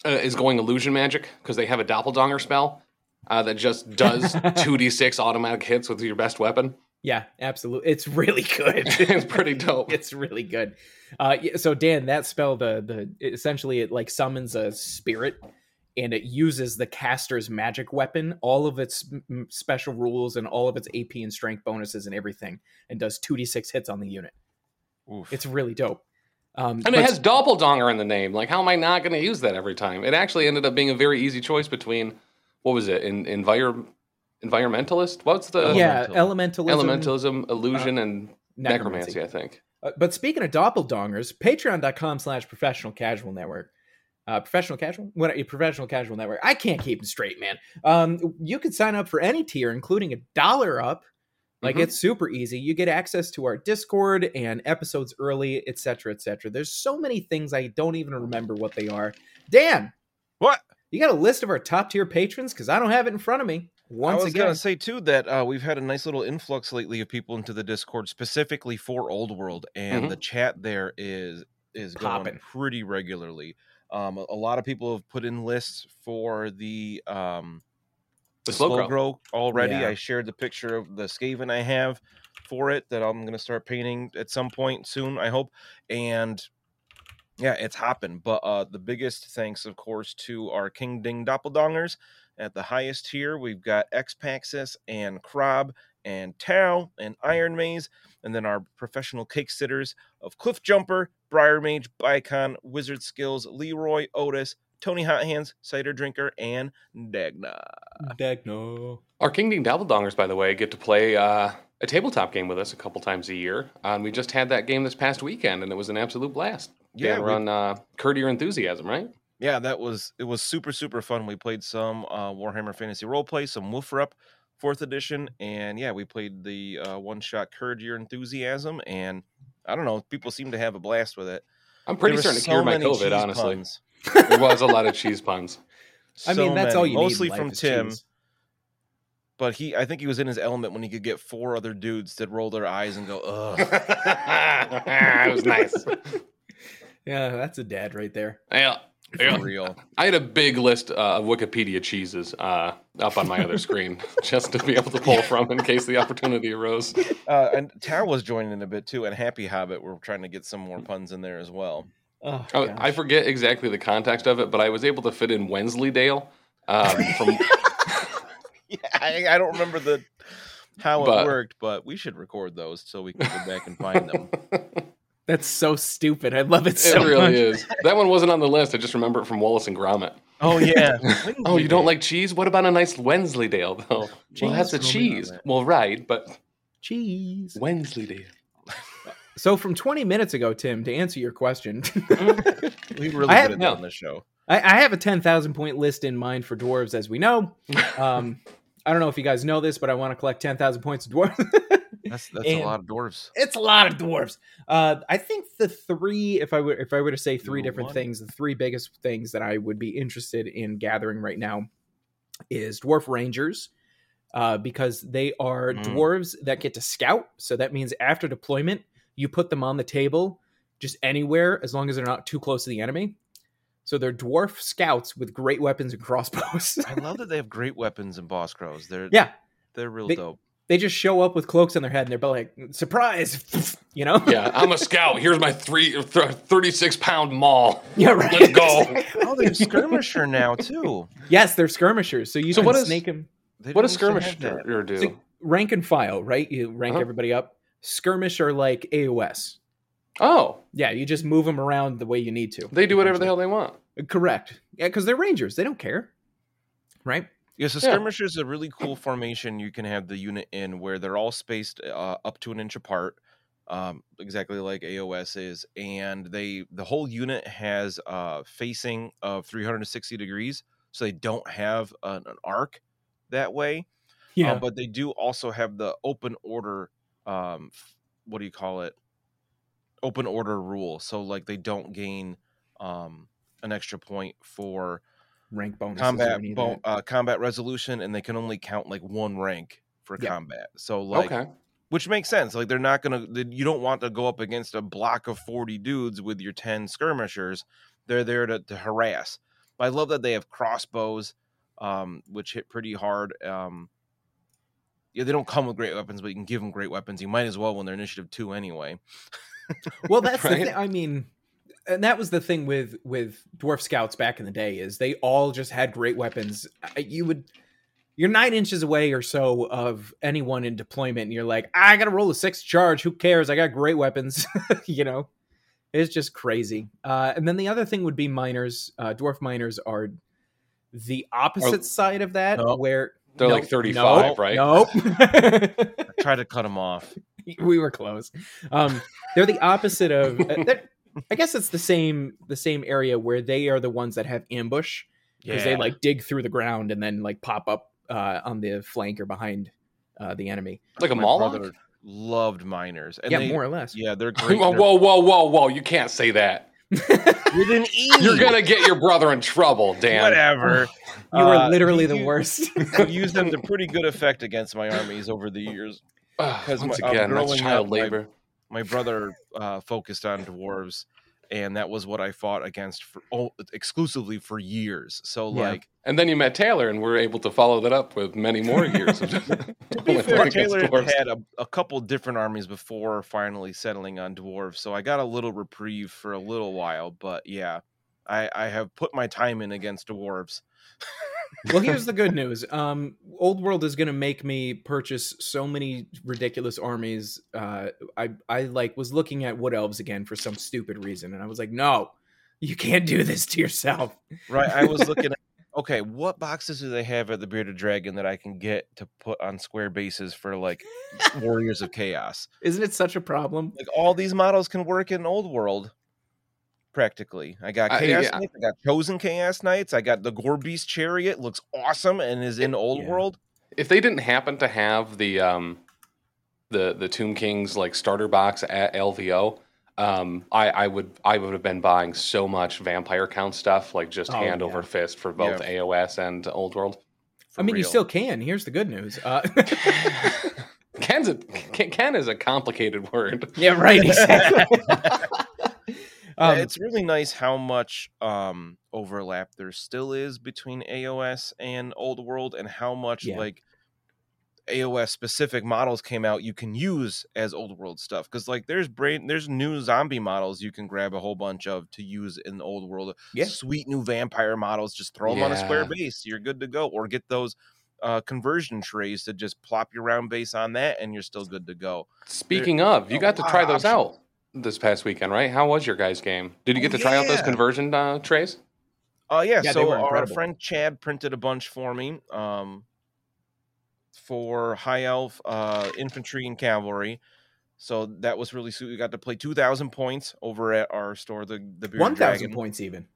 Speaker 4: uh, is going illusion magic because they have a doppelganger spell uh, that just does 2d6 automatic hits with your best weapon.
Speaker 2: Yeah, absolutely. It's really good.
Speaker 4: it's pretty dope.
Speaker 2: it's really good. Uh, so Dan, that spell, the the essentially it like summons a spirit, and it uses the caster's magic weapon, all of its m- m- special rules and all of its AP and strength bonuses and everything, and does two d six hits on the unit.
Speaker 3: Oof.
Speaker 2: It's really dope. Um,
Speaker 4: And it
Speaker 2: but-
Speaker 4: has doppelganger in the name. Like, how am I not going to use that every time? It actually ended up being a very easy choice between what was it? In envir environmentalist? What's the
Speaker 2: yeah, elementalism,
Speaker 4: elementalism, illusion, and
Speaker 2: necromancy.
Speaker 4: necromancy? I think.
Speaker 2: Uh, but speaking of doppelgangers, patreon.com slash professional casual network. uh, professional casual, what a professional casual network. I can't keep them straight, man. Um, you can sign up for any tier, including a dollar up. Like
Speaker 4: Mhm.
Speaker 2: it's super easy. You get access to our Discord and episodes early, etc., etc. There's so many things I don't even remember what they are. Dan,
Speaker 3: What?
Speaker 2: you got a list of our top tier patrons? Because I don't have it in front of me. Once again
Speaker 3: I was
Speaker 2: again,
Speaker 3: gonna say too that uh, we've had a nice little influx lately of people into the Discord specifically for Old World, and
Speaker 4: Mhm.
Speaker 3: the chat there is is going pretty regularly. Um, a, a lot of people have put in lists for the um,
Speaker 4: The slow grow.
Speaker 3: already.
Speaker 2: Yeah.
Speaker 3: I shared the picture of the Skaven I have for it that I'm gonna start painting at some point soon. I hope, and yeah, it's hopping. But uh, the biggest thanks, of course, to our King Ding Doppeldongers. At the highest tier, we've got Xpaxis and Krob and Tau and IronMaize, and then our professional cake sitters of Cliff Jumper, Briar Mage, Bicon, Wizard Skills, Leroy, Otis, Tony Hot Hands, Cider Drinker, and Dagna.
Speaker 2: Dagno.
Speaker 4: Our King Ding Dabbledongers, by the way, get to play uh, a tabletop game with us a couple times a year. Uh, and we just had that game this past weekend, and it was an absolute blast.
Speaker 3: Yeah,
Speaker 4: Yeah,
Speaker 3: we-
Speaker 4: run uh, Courtier Enthusiasm, right?
Speaker 3: yeah that was it was super super fun we played some uh warhammer fantasy roleplay some WFRP fourth edition and yeah we played the uh one shot courage enthusiasm and i don't know people seem to have a blast with it
Speaker 4: I'm pretty
Speaker 3: There were
Speaker 4: certain to
Speaker 3: so
Speaker 4: cure my COVID, honestly.
Speaker 3: puns.
Speaker 4: There was a lot of cheese puns.
Speaker 2: I mean,
Speaker 3: So
Speaker 2: that's all
Speaker 3: many.
Speaker 2: you need.
Speaker 3: mostly from tim
Speaker 2: cheese.
Speaker 3: but he i think he was in his element when he could get four other dudes that roll their eyes and go ugh
Speaker 4: it was nice.
Speaker 2: Yeah, that's a dad right there.
Speaker 4: Yeah, yeah.
Speaker 3: real
Speaker 4: I had a big list uh, of Wikipedia cheeses uh, up on my other screen just to be able to pull from in case the opportunity arose.
Speaker 3: uh and Tara was joining in a bit too and happy hobbit we're trying to get some more puns in there as well
Speaker 2: Oh,
Speaker 4: Oh,
Speaker 2: gosh.
Speaker 4: I forget exactly the context of it, but I was able to fit in Wensleydale um, from
Speaker 3: yeah I, I don't remember the how
Speaker 4: But-
Speaker 3: it worked but we should record those so we can go back and find them
Speaker 2: That's so stupid. I love it so.
Speaker 4: It
Speaker 2: so
Speaker 4: really
Speaker 2: much.
Speaker 4: is. That one wasn't on the list. I just remember it from Wallace and Gromit.
Speaker 3: Oh yeah.
Speaker 4: Oh, you don't like cheese? What about a nice Wensleydale, though? well, that's a cheese.
Speaker 3: Gromit.
Speaker 4: Well, right, but
Speaker 2: Cheese.
Speaker 4: Wensleydale.
Speaker 2: So from 20 minutes ago, Tim, to answer your question,
Speaker 3: We really
Speaker 2: have-
Speaker 4: no.
Speaker 3: on the show.
Speaker 2: I, I have a 10,000 point list in mind for dwarves, as we know. Um, I don't know if you guys know this, but I want to collect 10,000 points of dwarves.
Speaker 3: That's that's
Speaker 2: And-
Speaker 3: a lot of dwarves.
Speaker 2: it's a lot of dwarves. Uh, I think the three, if I were if I were to say three
Speaker 3: Number
Speaker 2: different
Speaker 3: one.
Speaker 2: things, the three biggest things that I would be interested in gathering right now is dwarf rangers, uh, because they are
Speaker 3: Mm.
Speaker 2: dwarves that get to scout. So that means after deployment, you put them on the table just anywhere as long as they're not too close to the enemy. So they're dwarf scouts with great weapons and crossbows.
Speaker 3: I love that they have great weapons and boss crows. They're
Speaker 2: yeah,
Speaker 3: they're real
Speaker 2: They-
Speaker 3: dope.
Speaker 2: they just show up with cloaks on their head and they're like, surprise, you know?
Speaker 4: Yeah, I'm a scout. Here's my three, th- 36 pound maul.
Speaker 2: Yeah, right.
Speaker 4: Let's go.
Speaker 3: Oh, they're skirmisher now too.
Speaker 2: Yes, they're skirmishers. So you
Speaker 4: So
Speaker 2: can
Speaker 4: what is-
Speaker 2: snake them.
Speaker 4: What
Speaker 3: don't
Speaker 4: does
Speaker 3: used to have that.
Speaker 4: skirmisher do?
Speaker 2: So rank and file, right? You rank
Speaker 4: Uh-huh.
Speaker 2: everybody up. Skirmish are like AOS.
Speaker 4: Oh,
Speaker 2: Yeah, you just move them around the way you need to.
Speaker 4: they do whatever the hell they want.
Speaker 2: Correct. Yeah, because they're rangers. They don't care. Right?
Speaker 3: Yeah, so
Speaker 4: Yeah.
Speaker 3: skirmisher is a really cool formation you can have the unit in where they're all spaced uh, up to an inch apart, um, exactly like AOS is, and they the whole unit has uh, facing of 360 degrees, so they don't have an, an arc that way.
Speaker 2: Yeah.
Speaker 3: Uh, but they do also have the open order. Um, what do you call it? Open order rule. So like they don't gain um, an extra point for
Speaker 2: rank bonuses. or
Speaker 3: combat bo- uh, combat resolution, and they can only count like one rank for
Speaker 2: Yeah.
Speaker 3: combat. So like,
Speaker 4: okay.
Speaker 3: which makes sense. Like they're not gonna. they- You don't want to go up against a block of forty dudes with your ten skirmishers. They're there to, to harass. But I love that they have crossbows, um, which hit pretty hard. Um, yeah, they don't come with great weapons, but you can give them great weapons. You might as well when they're initiative two anyway.
Speaker 2: Well, that's the thing. I mean, and that was the thing with with dwarf scouts back in the day is they all just had great weapons. You would you're nine inches away or so of anyone in deployment, and you're like, I gotta roll a six charge. Who cares? I got great weapons. you know, it's just crazy. Uh, and then the other thing would be miners. Uh, dwarf miners are the opposite side of that, where
Speaker 4: They're like 35,
Speaker 2: nope,
Speaker 4: right?
Speaker 2: Nope.
Speaker 3: Try to cut them off.
Speaker 2: we were close. Um, they're the opposite of uh, I guess it's the same the same area where they are the ones that have ambush because they like dig through the ground and then like pop up uh, on the flank or behind uh, the enemy.
Speaker 4: Like a
Speaker 3: My
Speaker 4: Moloch?
Speaker 3: loved miners. And
Speaker 2: yeah,
Speaker 3: they-
Speaker 2: more or less.
Speaker 3: Yeah, they're great.
Speaker 4: Whoa, whoa, whoa, whoa, whoa! You can't say that.
Speaker 3: With an E.
Speaker 4: You're gonna get your brother in trouble, Dan.
Speaker 3: whatever.
Speaker 2: You were
Speaker 3: Uh,
Speaker 2: literally the
Speaker 3: you-
Speaker 2: worst.
Speaker 3: I've used them to pretty good effect against my armies over the years.
Speaker 4: Ugh,
Speaker 3: 'Cause
Speaker 4: once
Speaker 3: my- uh,
Speaker 4: again, that's child
Speaker 3: up, my-
Speaker 4: labor.
Speaker 3: My brother uh, focused on dwarves, and that was what I fought against for oh, exclusively for years. So
Speaker 2: Yeah.
Speaker 3: like,
Speaker 4: And then you met Taylor, and we're able to follow that up with many more years. Of
Speaker 3: to be fair, Taylor
Speaker 4: dwarves.
Speaker 3: had a, a couple different armies before finally settling on dwarves, so I got a little reprieve for a little while. But yeah, I, I have put my time in against dwarves.
Speaker 2: well, here's the good news. Um, Old World is going to make me purchase so many ridiculous armies. Uh, I I like was looking at Wood Elves again for some stupid reason, and I was like, no, you can't do this to yourself.
Speaker 3: Right. I was looking at okay, what boxes do they have at the Bearded Dragon that I can get to put on square bases for like Warriors of Chaos?
Speaker 2: Isn't it such a problem?
Speaker 3: Like all these models can work in Old World. Practically. I got
Speaker 4: I-
Speaker 3: Chaos
Speaker 4: yeah.
Speaker 3: Knights, I got Chosen Chaos Knights, I got the Gore Beast Chariot, looks awesome and is in Old
Speaker 2: Yeah.
Speaker 3: World.
Speaker 4: if they didn't happen to have the um, the the Tomb Kings like starter box at LVO, um, I, I would I would have been buying so much vampire count stuff, like just
Speaker 2: Oh,
Speaker 4: hand
Speaker 2: yeah.
Speaker 4: over fist for both
Speaker 3: Yeah.
Speaker 4: AOS and Old World.
Speaker 2: I mean, you still can. Here's the good news. Uh,
Speaker 4: Ken's a, Ken, Ken is a complicated word.
Speaker 2: yeah, right. Exactly.
Speaker 3: Yeah,
Speaker 2: um,
Speaker 3: it's really nice how much um, overlap there still is between AOS and Old World, and how much
Speaker 2: Yeah.
Speaker 3: like AOS specific models came out you can use as Old World stuff. Because like there's brain, there's new zombie models you can grab a whole bunch of to use in the Old World.
Speaker 2: Yeah.
Speaker 3: Sweet new vampire models, just throw them on a square base, you're good to go. Or get those uh, conversion trays to just plop your round base on that, and you're still good to go.
Speaker 4: Speaking of, you got to try those
Speaker 3: options.
Speaker 4: out this past weekend, right? How was your guys' game? Did you
Speaker 3: Oh,
Speaker 4: get to try out those conversion uh, trays?
Speaker 3: Uh yeah,
Speaker 2: Yeah, they
Speaker 3: so
Speaker 2: were
Speaker 3: our friend Chad printed a bunch for me. Um for high elf, uh infantry and cavalry. So that was really sweet. We got to play two thousand points over at our store, the the Bearded
Speaker 2: One thousand points, even.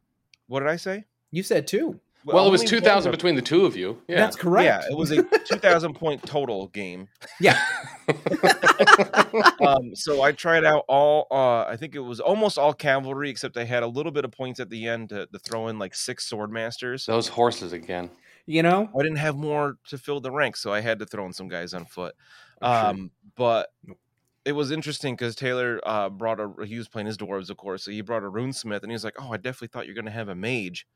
Speaker 3: What did I say?
Speaker 2: You said two.
Speaker 4: Well, it was
Speaker 3: only
Speaker 4: two
Speaker 3: one
Speaker 4: thousand
Speaker 3: of-
Speaker 4: between the two of you. Yeah.
Speaker 2: That's correct.
Speaker 3: Yeah, it was a two thousand point total game.
Speaker 2: Yeah.
Speaker 3: Um, so I tried out all. Uh, I think it was almost all cavalry, except I had a little bit of points at the end to, to throw in like six sword masters.
Speaker 4: those horses again.
Speaker 2: You know,
Speaker 3: I didn't have more to fill the ranks, so I had to throw in some guys on foot.
Speaker 2: I'm sure.
Speaker 3: Um, but it was interesting because Taylor uh, brought a. He was playing his dwarves, of course, so he brought a runesmith, and he was like, "Oh, I definitely thought you're going to have a mage,"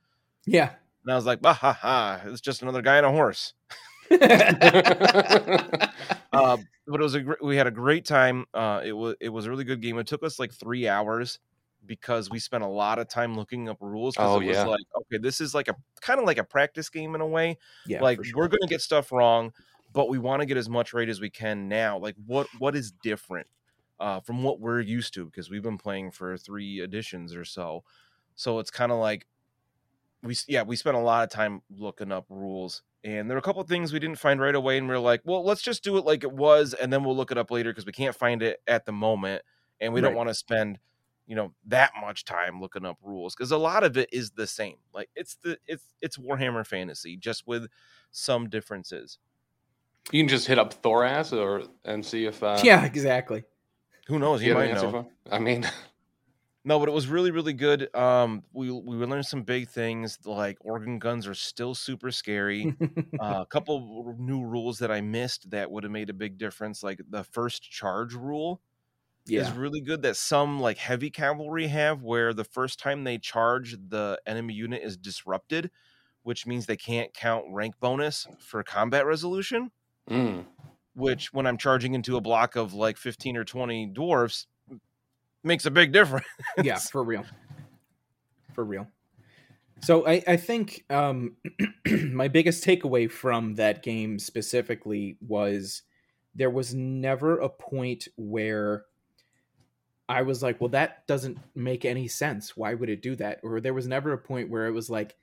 Speaker 2: yeah.
Speaker 3: And I was like, "Bah ha ha! It's just another guy on a horse." Uh, but it was a gr- we had a great time. Uh, it was it was a really good game. It took us like three hours because we spent a lot of time looking up rules.
Speaker 4: Oh,
Speaker 3: it was
Speaker 4: yeah.
Speaker 3: like okay, this is like a kind of like a practice game in a way
Speaker 2: yeah.
Speaker 3: like
Speaker 2: sure.
Speaker 3: we're gonna get stuff wrong but we want to get as much right as we can now like what what is different uh from what we're used to because we've been playing for three editions or so so it's kind of like we yeah we spent a lot of time looking up rules and there were a couple things we didn't find right away and we are like well let's just do it like it was and then we'll look it up later because we can't find it at the moment and we don't want to spend you know that much time looking up rules because a lot of it is the same like it's the it's it's warhammer fantasy just with some differences
Speaker 4: You can just hit up Thoras or and see if uh,
Speaker 2: yeah, exactly.
Speaker 3: who knows
Speaker 4: you an
Speaker 3: might know
Speaker 4: for. I mean,
Speaker 3: no but it was really really good um we we learned some big things like organ guns are still super scary uh, a couple new rules that i missed that would have made a big difference like the first charge rule is really good that some like heavy cavalry have where the first time they charge the enemy unit is disrupted which means they can't count rank bonus for combat resolution
Speaker 4: mm,
Speaker 3: which when i'm charging into a block of like 15 or 20 dwarfs makes a big difference
Speaker 2: yeah, for real. For real. So I, I think um, my biggest takeaway from that game specifically was there was never a point where I was like, well, that doesn't make any sense. Why would it do that? Or there was never a point where it was like,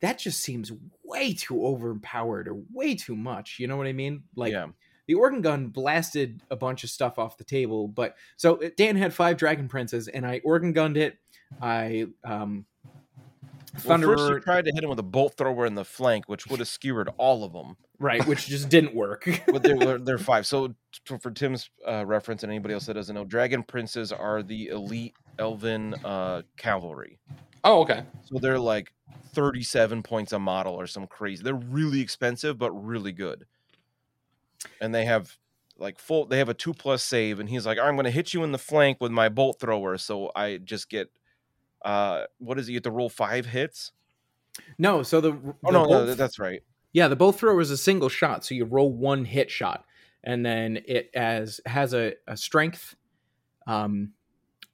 Speaker 2: that just seems way too overpowered or way too much. You know what I mean? Like
Speaker 3: yeah
Speaker 2: the organ gun blasted a bunch of stuff off the table. But so Dan had five dragon princes, and I organ gunned it. I um,
Speaker 3: Well, first tried to hit him with a bolt thrower in the flank, which would have skewered all of them.
Speaker 2: right, which just didn't work.
Speaker 3: But they're, they're, five. So for, for Tim's uh, reference and anybody else that doesn't know, dragon princes are the elite elven uh, cavalry.
Speaker 4: Oh, okay.
Speaker 3: So they're like 37 points a model or some crazy. They're really expensive, but really good. And they have like full, they have a two plus save. And he's like, I'm going to hit you in the flank with my bolt thrower. So I just get, uh, what is it? You have to roll five hits?
Speaker 2: no, so the,
Speaker 3: Oh,
Speaker 2: the
Speaker 3: no, no,
Speaker 2: bolt-
Speaker 3: that- that's right.
Speaker 2: Yeah, the bolt thrower is a single shot, so you roll one hit shot, and then it as has a, a strength. Um,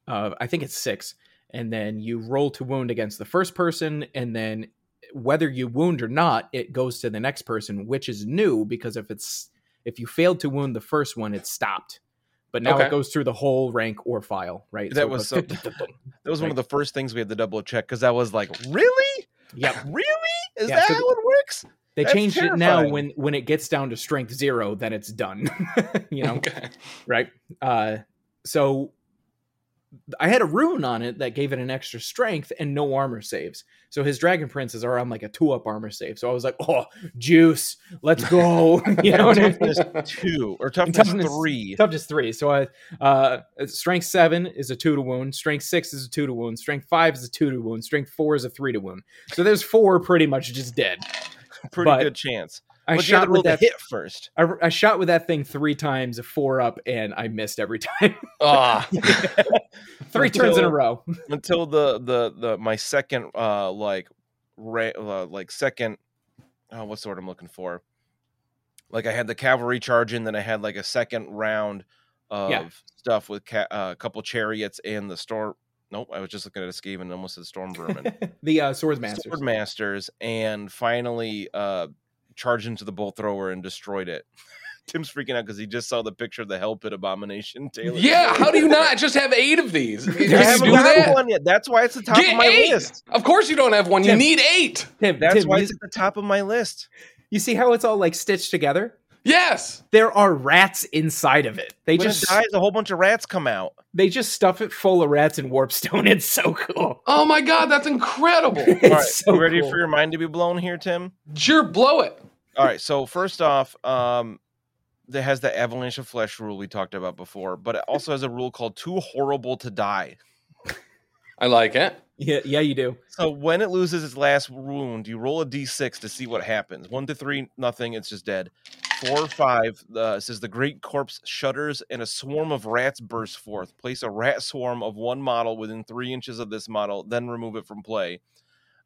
Speaker 2: uh, I think it's six, and then you roll to wound against the first person, and then whether you wound or not, it goes to the next person, which is new because if it's if you failed to wound the first one, it stopped. But now
Speaker 4: Okay.
Speaker 2: it goes through the whole rank or file, right?
Speaker 3: That
Speaker 2: it
Speaker 3: was
Speaker 2: goes
Speaker 3: so- That was one of the first things we had to double check because I was like, really?
Speaker 2: Yeah,
Speaker 3: Really? Is
Speaker 2: Yeah,
Speaker 3: that
Speaker 2: so
Speaker 3: how it works?
Speaker 2: They
Speaker 3: That's
Speaker 2: changed it now when when it gets down to strength zero, then it's done. you know,
Speaker 4: Okay.
Speaker 2: right? Uh, so I had a rune on it that gave it an extra strength and no armor saves. So his dragon princes are on like a two up armor save. So I was like, oh, juice, let's go. you know what I mean?
Speaker 3: Toughness two or toughness,
Speaker 2: Toughness-
Speaker 3: three.
Speaker 2: Toughness three. So I uh strength seven is a two to wound, strength six is a two to wound, strength five is a two to wound, strength four is a three to wound. So there's four pretty much just dead.
Speaker 3: Pretty
Speaker 2: but
Speaker 3: good chance.
Speaker 2: I
Speaker 3: but
Speaker 2: shot with that
Speaker 3: hit first.
Speaker 2: I, I shot with that thing three times, four up, and I missed every time.
Speaker 4: Ah,
Speaker 2: three turns in a row.
Speaker 3: until the the the my second uh like ra- uh, like second oh what's the word I'm looking for like I had the cavalry charge in then I had like a second round of
Speaker 2: Yeah.
Speaker 3: stuff with ca- uh, a couple chariots and the storm nope I was just looking at a Skaven and almost said storm vermin
Speaker 2: the uh, swords masters.
Speaker 3: sword masters and finally uh charged into the bolt thrower and destroyed it Tim's freaking out because he just saw the picture of the hell pit abomination Taylor
Speaker 4: yeah. How do you not just have eight of these? Can
Speaker 3: I haven't
Speaker 4: do
Speaker 3: gotten
Speaker 4: that?
Speaker 3: one yet. That's why it's the top
Speaker 4: Get
Speaker 3: of my
Speaker 4: eight!
Speaker 3: list.
Speaker 4: Of course you don't have one. You need eight.
Speaker 2: Tim,
Speaker 3: That's
Speaker 2: Tim,
Speaker 3: why
Speaker 2: you,
Speaker 3: it's at the top of my list.
Speaker 2: you see how it's all like stitched together?
Speaker 4: Yes.
Speaker 2: There are rats inside of it. They
Speaker 3: When
Speaker 2: just
Speaker 3: it dies, a whole bunch of rats come out.
Speaker 2: they just stuff it full of rats and warpstone. It's so cool.
Speaker 4: Oh my god, that's incredible.
Speaker 2: It's
Speaker 3: All right,
Speaker 2: so
Speaker 3: you ready
Speaker 2: cool.
Speaker 3: for your mind to be blown here, Tim?
Speaker 4: Sure, blow it.
Speaker 3: All right. So first off, um, there has the avalanche of flesh rule we talked about before, but it also has a rule called "too horrible to die."
Speaker 4: I like it.
Speaker 2: Yeah, yeah, you do.
Speaker 3: So when it loses its last wound, you roll a d6 to see what happens. One to three, nothing. It's just dead. Four or five uh, says the great corpse shudders and a swarm of rats bursts forth. Place a rat swarm of one model within three inches of this model, then remove it from play.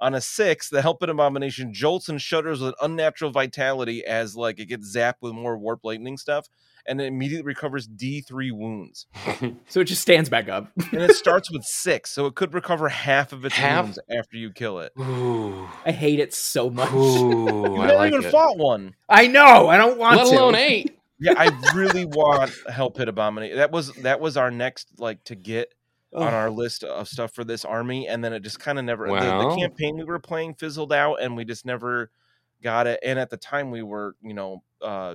Speaker 3: On a six, the hell pit abomination jolts and shudders with unnatural vitality as like it gets zapped with more warp lightning stuff, and it immediately recovers D3 wounds.
Speaker 2: So it just stands back up.
Speaker 3: And it starts with six, so it could recover half of its
Speaker 4: Half?
Speaker 3: wounds after you kill it.
Speaker 4: Ooh.
Speaker 2: I hate it so much.
Speaker 4: Ooh,
Speaker 3: You
Speaker 4: I
Speaker 3: haven't
Speaker 4: like
Speaker 3: even
Speaker 4: it.
Speaker 3: fought one.
Speaker 2: I know. I don't want
Speaker 4: Let
Speaker 2: to.
Speaker 4: alone eight.
Speaker 3: Yeah, I really want Hell Pit Abomination. That was that was our next like to get on our list of stuff for this army, and then it just kind of never. the- the, campaign we were playing fizzled out, and we just never got it. And at the time, we were you know uh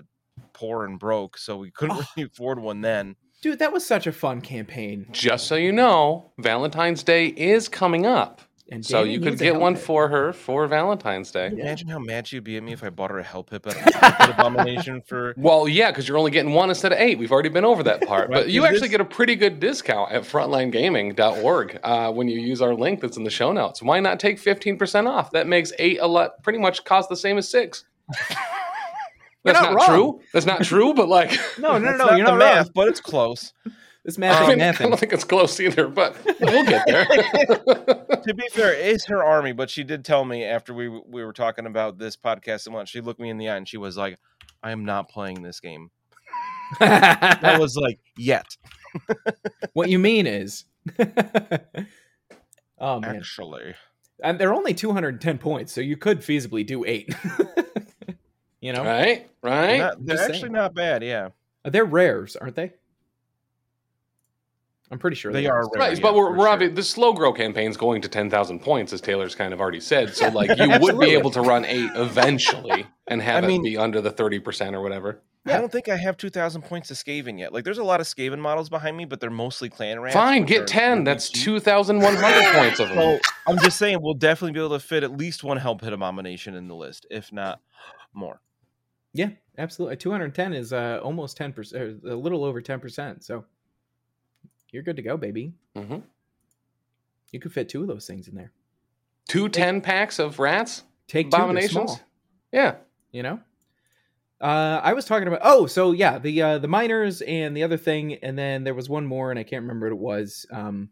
Speaker 3: poor and broke, so we couldn't
Speaker 2: Oh.
Speaker 3: really afford one then.
Speaker 2: Dude, that was such a fun campaign.
Speaker 4: Just so you know, Valentine's Day is coming up.
Speaker 2: And
Speaker 4: So
Speaker 2: Danny
Speaker 4: you could get one
Speaker 2: Hell Pit.
Speaker 4: for her for Valentine's Day.
Speaker 3: Can you Imagine how mad she'd be at me if I bought her a Hell Pit, Hell Pit Abomination for.
Speaker 4: Well, yeah, because you're only getting one instead of eight. We've already been over that part.
Speaker 3: Right,
Speaker 4: But you
Speaker 3: is
Speaker 4: actually
Speaker 3: this-
Speaker 4: get a pretty good discount at frontlinegaming.org uh, when you use our link that's in the show notes. Why not take 15% off? That makes eight a lot, pretty much cost the same as six. That's
Speaker 2: not
Speaker 4: not, true. That's not true, but like,
Speaker 2: No, no,
Speaker 3: It's
Speaker 2: no,
Speaker 3: not
Speaker 2: you're
Speaker 3: the
Speaker 2: not
Speaker 3: math,
Speaker 2: wrong.
Speaker 3: but it's close.
Speaker 2: This math
Speaker 4: I, mean, I don't think it's close either, but we'll get there.
Speaker 3: to be fair, it's her army, but she did tell me after we we were talking about this podcast and what she looked me in the eye and she was like, "I am not playing this game." That was like, "Yet,
Speaker 2: what you mean is, oh man,
Speaker 3: actually."
Speaker 2: and they're only 210 points, so you could feasibly do eight. You know,
Speaker 4: right?
Speaker 3: They're,
Speaker 4: Right?
Speaker 3: not- they're actually
Speaker 2: saying.
Speaker 3: not bad. Yeah, uh,
Speaker 2: they're rares, aren't they? I'm pretty sure
Speaker 3: They are rare.
Speaker 4: Right,
Speaker 3: yeah,
Speaker 4: but we're,
Speaker 3: for
Speaker 4: we're
Speaker 3: sure.
Speaker 4: obvi- the slow grow campaign's going to 10,000 points, as Taylor's kind of already said. So, like, you would be able to run eight eventually and have
Speaker 3: I
Speaker 4: it be under the 30% or whatever.
Speaker 3: I don't think I have 2,000 points to Skaven yet. Like, there's a lot of Skaven models behind me, but they're mostly clan rats.
Speaker 4: Fine, get
Speaker 3: are
Speaker 4: ten. That's two thousand one hundred points of them.
Speaker 3: So I'm just saying, we'll definitely be able to fit at least one hell pit abomination in the list, if not more.
Speaker 2: Yeah, absolutely. 210 is uh, almost 10%, a little over 10%. So you're good to go, baby.
Speaker 4: Mhm.
Speaker 2: You could fit two of those things in there.
Speaker 4: Two 10 packs of rats
Speaker 2: Take
Speaker 4: abominations. Yeah.
Speaker 2: you know? Uh, I was talking about oh, so yeah, the uh, the miners and the other thing, and then there was one more, and I can't remember what it was. Um,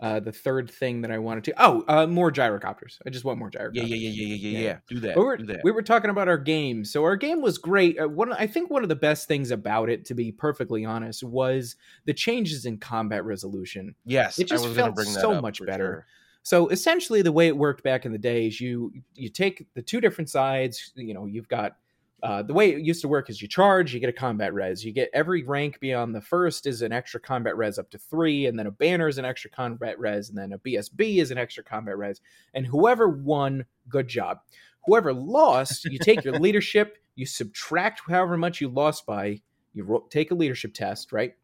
Speaker 2: uh, the third thing that I wanted to oh, uh, more gyrocopters. I just want more gyrocopters.
Speaker 3: Yeah, yeah, yeah, yeah, yeah, yeah,
Speaker 2: Yeah.
Speaker 3: Do that.
Speaker 2: We're,
Speaker 3: do that.
Speaker 2: we were talking about our game. So our game was great. Uh, one, I think one of the best things about it, to be perfectly honest, was the changes in combat resolution.
Speaker 3: yes,
Speaker 2: it just
Speaker 3: was
Speaker 2: felt
Speaker 3: bring that
Speaker 2: so much better.
Speaker 3: sure.
Speaker 2: So essentially, the way it worked back in the day is you you take the two different sides. You know, you've got uh, the way it used to work is you charge, you get a combat res. You get every rank beyond the first is an extra combat res up to three, and then a banner is an extra combat res, and then a BSB is an extra combat res. And whoever won, good job. Whoever lost, you take your leadership, you subtract however much you lost by, you ro- take a leadership test, right?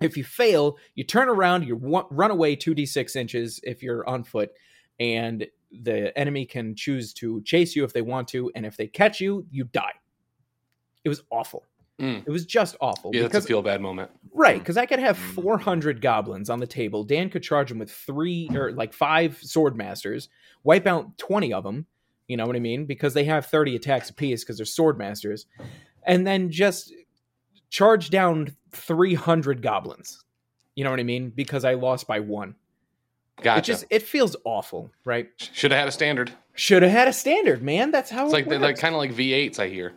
Speaker 2: If you fail, you turn around, you run away 2d6 inches if you're on foot, and the enemy can choose to chase you if they want to, and if they catch you, you die. It was awful.
Speaker 4: Mm.
Speaker 2: It was just awful.
Speaker 4: Yeah, that's a feel bad moment.
Speaker 2: right, because I could have 400 goblins on the table. Dan could charge them with three or like five sword masters, wipe out 20 of them. You know what I mean? Because they have 30 attacks apiece because they're sword masters, and then just charge down 300 goblins. You know what I mean? Because I lost by one.
Speaker 4: Gotcha.
Speaker 2: It just it feels awful, right?
Speaker 4: Should have had a standard.
Speaker 2: Should have had a standard, man. That's how
Speaker 4: It's
Speaker 2: it
Speaker 4: like they're like kind of like V8s. I hear.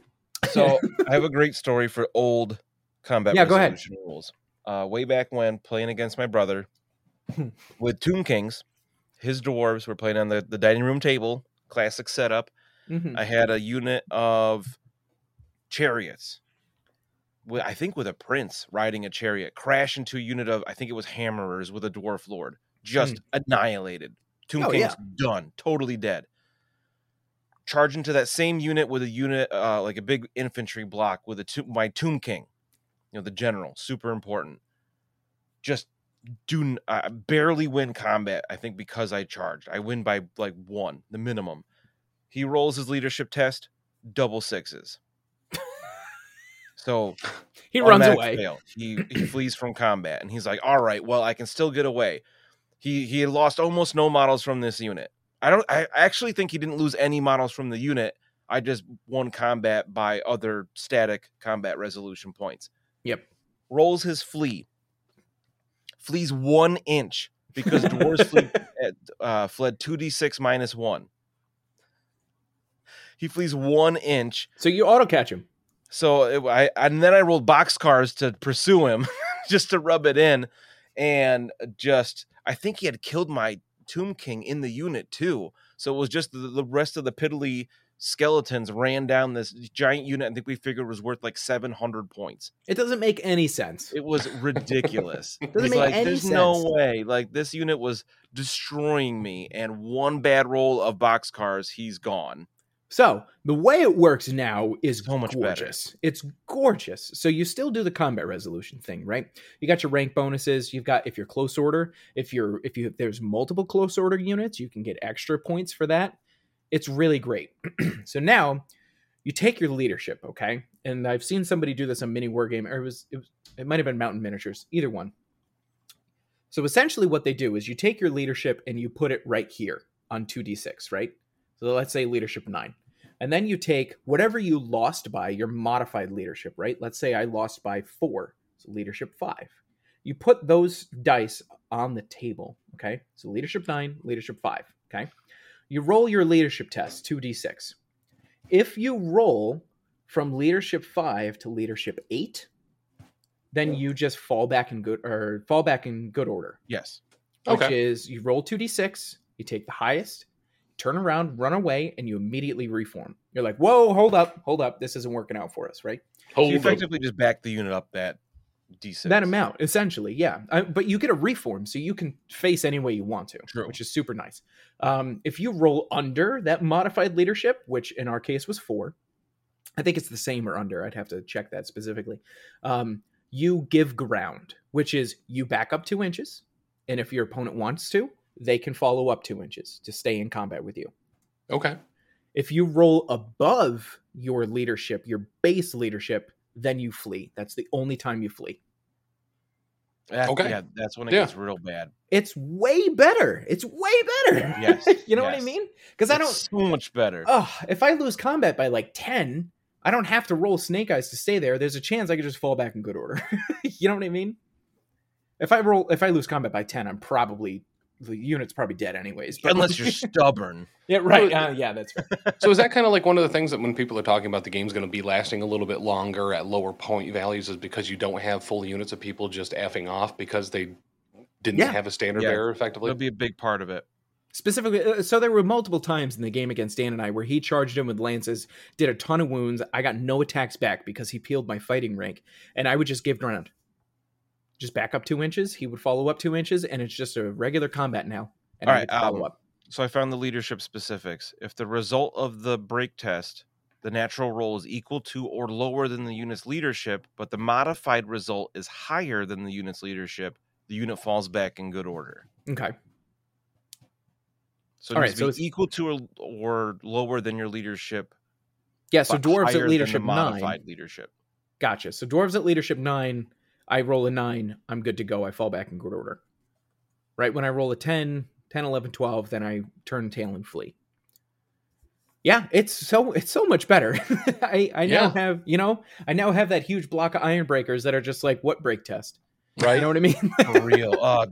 Speaker 3: So I have a great story for old combat
Speaker 2: Yeah, go ahead.
Speaker 3: resolution rules. Uh, way back when playing against my brother with Tomb Kings, his dwarves were playing on the, the dining room table, classic setup.
Speaker 2: Mhm.
Speaker 3: I had a unit of chariots. With, I think with a prince riding a chariot, crash into a unit of I think it was hammerers with a dwarf lord, just annihilated. Tomb
Speaker 2: Oh,
Speaker 3: King's done, totally dead. Charge into that same unit with a unit uh, like a big infantry block with a to- my Tomb King, you know the general, super important. Just do uh, barely win combat. I think because I charged, I win by like one, the minimum. He rolls his leadership test, double sixes. so
Speaker 2: he runs away.
Speaker 3: fail. He he flees from combat, and he's like, "All right, well, I can still get away." He he had lost almost no models from this unit. I don't. I actually think he didn't lose any models from the unit. I just won combat by other static combat resolution points.
Speaker 2: Yep.
Speaker 3: Rolls his flee. Flees one inch because dwarves flee, uh, fled two d six minus one. He flees one inch
Speaker 2: So you auto catch him.
Speaker 3: so it, I and then I rolled box cars to pursue him, just to rub it in, and just I think he had killed my Tomb King in the unit too. So it was just the, the rest of the piddly skeletons ran down this giant unit. I think we figured was worth like seven hundred points.
Speaker 2: It doesn't make any sense.
Speaker 3: It was ridiculous.
Speaker 2: Doesn't make
Speaker 3: like,
Speaker 2: any
Speaker 3: there's
Speaker 2: sense.
Speaker 3: no way. Like this unit was destroying me, and one bad roll of box cars, he's gone.
Speaker 2: So the way it works now is
Speaker 3: So much better.
Speaker 2: gorgeous. It's gorgeous. So you still do the combat resolution thing, right? You got your rank bonuses. You've got if you're close order, if you're if you if there's multiple close order units, you can get extra points for that. It's really great. so now you take your leadership, okay? And I've seen somebody do this on Mini War Game, or it was it, was, it might have been Mountain Miniatures, either one. So essentially, what they do is you take your leadership and you put it right here on 2d6, right? So let's say leadership nine. And then you take whatever you lost by your modified leadership, right? Let's say I lost by four, so leadership five. You put those dice on the table, okay? So leadership nine, leadership five, okay? You roll your leadership test, 2d6. If you roll from leadership five to leadership eight, then you just fall back in good or fall back in good order
Speaker 3: Yes.
Speaker 2: which
Speaker 4: Okay.
Speaker 2: is you roll 2d6, you take the highest, turn around, run away, and you immediately reform. You're like, whoa, hold up, hold up, this isn't working out for us, right?
Speaker 3: So
Speaker 4: Hold
Speaker 3: you
Speaker 4: up.
Speaker 3: effectively just back the unit up that d6.
Speaker 2: That amount, essentially, yeah. Uh, but you get a reform, so you can face any way you want to,
Speaker 3: True.
Speaker 2: which is super nice. Um, if you roll under that modified leadership, which in our case was four, I think it's the same or under. I'd have to check that specifically. Um, you give ground, which is you back up two inches, and if your opponent wants to, they can follow up two inches to stay in combat with you.
Speaker 4: Okay.
Speaker 2: If you roll above your leadership, your base leadership, then you flee. That's the only time you flee.
Speaker 3: That-
Speaker 4: Okay.
Speaker 3: Yeah, that's when it
Speaker 4: Yeah.
Speaker 3: gets real bad.
Speaker 2: It's way better. It's way better.
Speaker 3: Yes,
Speaker 2: you know what I mean? Because I don't.
Speaker 3: So much better.
Speaker 2: Oh, if I lose combat by like 10, I don't have to roll snake eyes to stay there. There's a chance I could just fall back in good order. you know what I mean? If I roll if I lose combat by 10, I'm probably the unit's probably dead anyways. But
Speaker 3: Unless you're stubborn.
Speaker 2: Yeah, right. Uh, yeah, that's fair.
Speaker 4: So is that kind of like one of the things that when people are talking about the game's going to be lasting a little bit longer at lower point values is because you don't have full units of people just effing off because they didn't
Speaker 2: Yeah.
Speaker 4: have a standard
Speaker 3: Yeah.
Speaker 4: bearer effectively?
Speaker 3: It'll be a big part of it.
Speaker 2: Specifically, uh, so there were multiple times in the game against Dan and I where he charged him with lances, did a ton of wounds. I got no attacks back because he peeled my fighting rank, and I would just give ground. Just back up two inches. He would follow up two inches, and it's just a regular combat now. And
Speaker 3: All
Speaker 2: I
Speaker 3: right,
Speaker 2: follow
Speaker 3: um,
Speaker 2: up.
Speaker 3: So I found the leadership specifics. If the result of the break test, the natural roll is equal to or lower than the unit's leadership, but the modified result is higher than the unit's leadership, the unit falls back in good order.
Speaker 2: Okay.
Speaker 3: So
Speaker 2: All right, so it's-
Speaker 3: equal to or, or lower than your leadership.
Speaker 2: Yeah, so dwarves at leadership nine.
Speaker 3: modified leadership.
Speaker 2: Gotcha. So dwarves at leadership nine, I roll a nine, I'm good to go. I fall back in good order. Right when I roll a 10, 10, 11, 12, then I turn tail and flee. Yeah, it's so it's so much better. I I now have you know I now have that huge block of iron breakers that are just like what break test.
Speaker 4: right?
Speaker 2: You know what I mean?
Speaker 3: For real. Uh,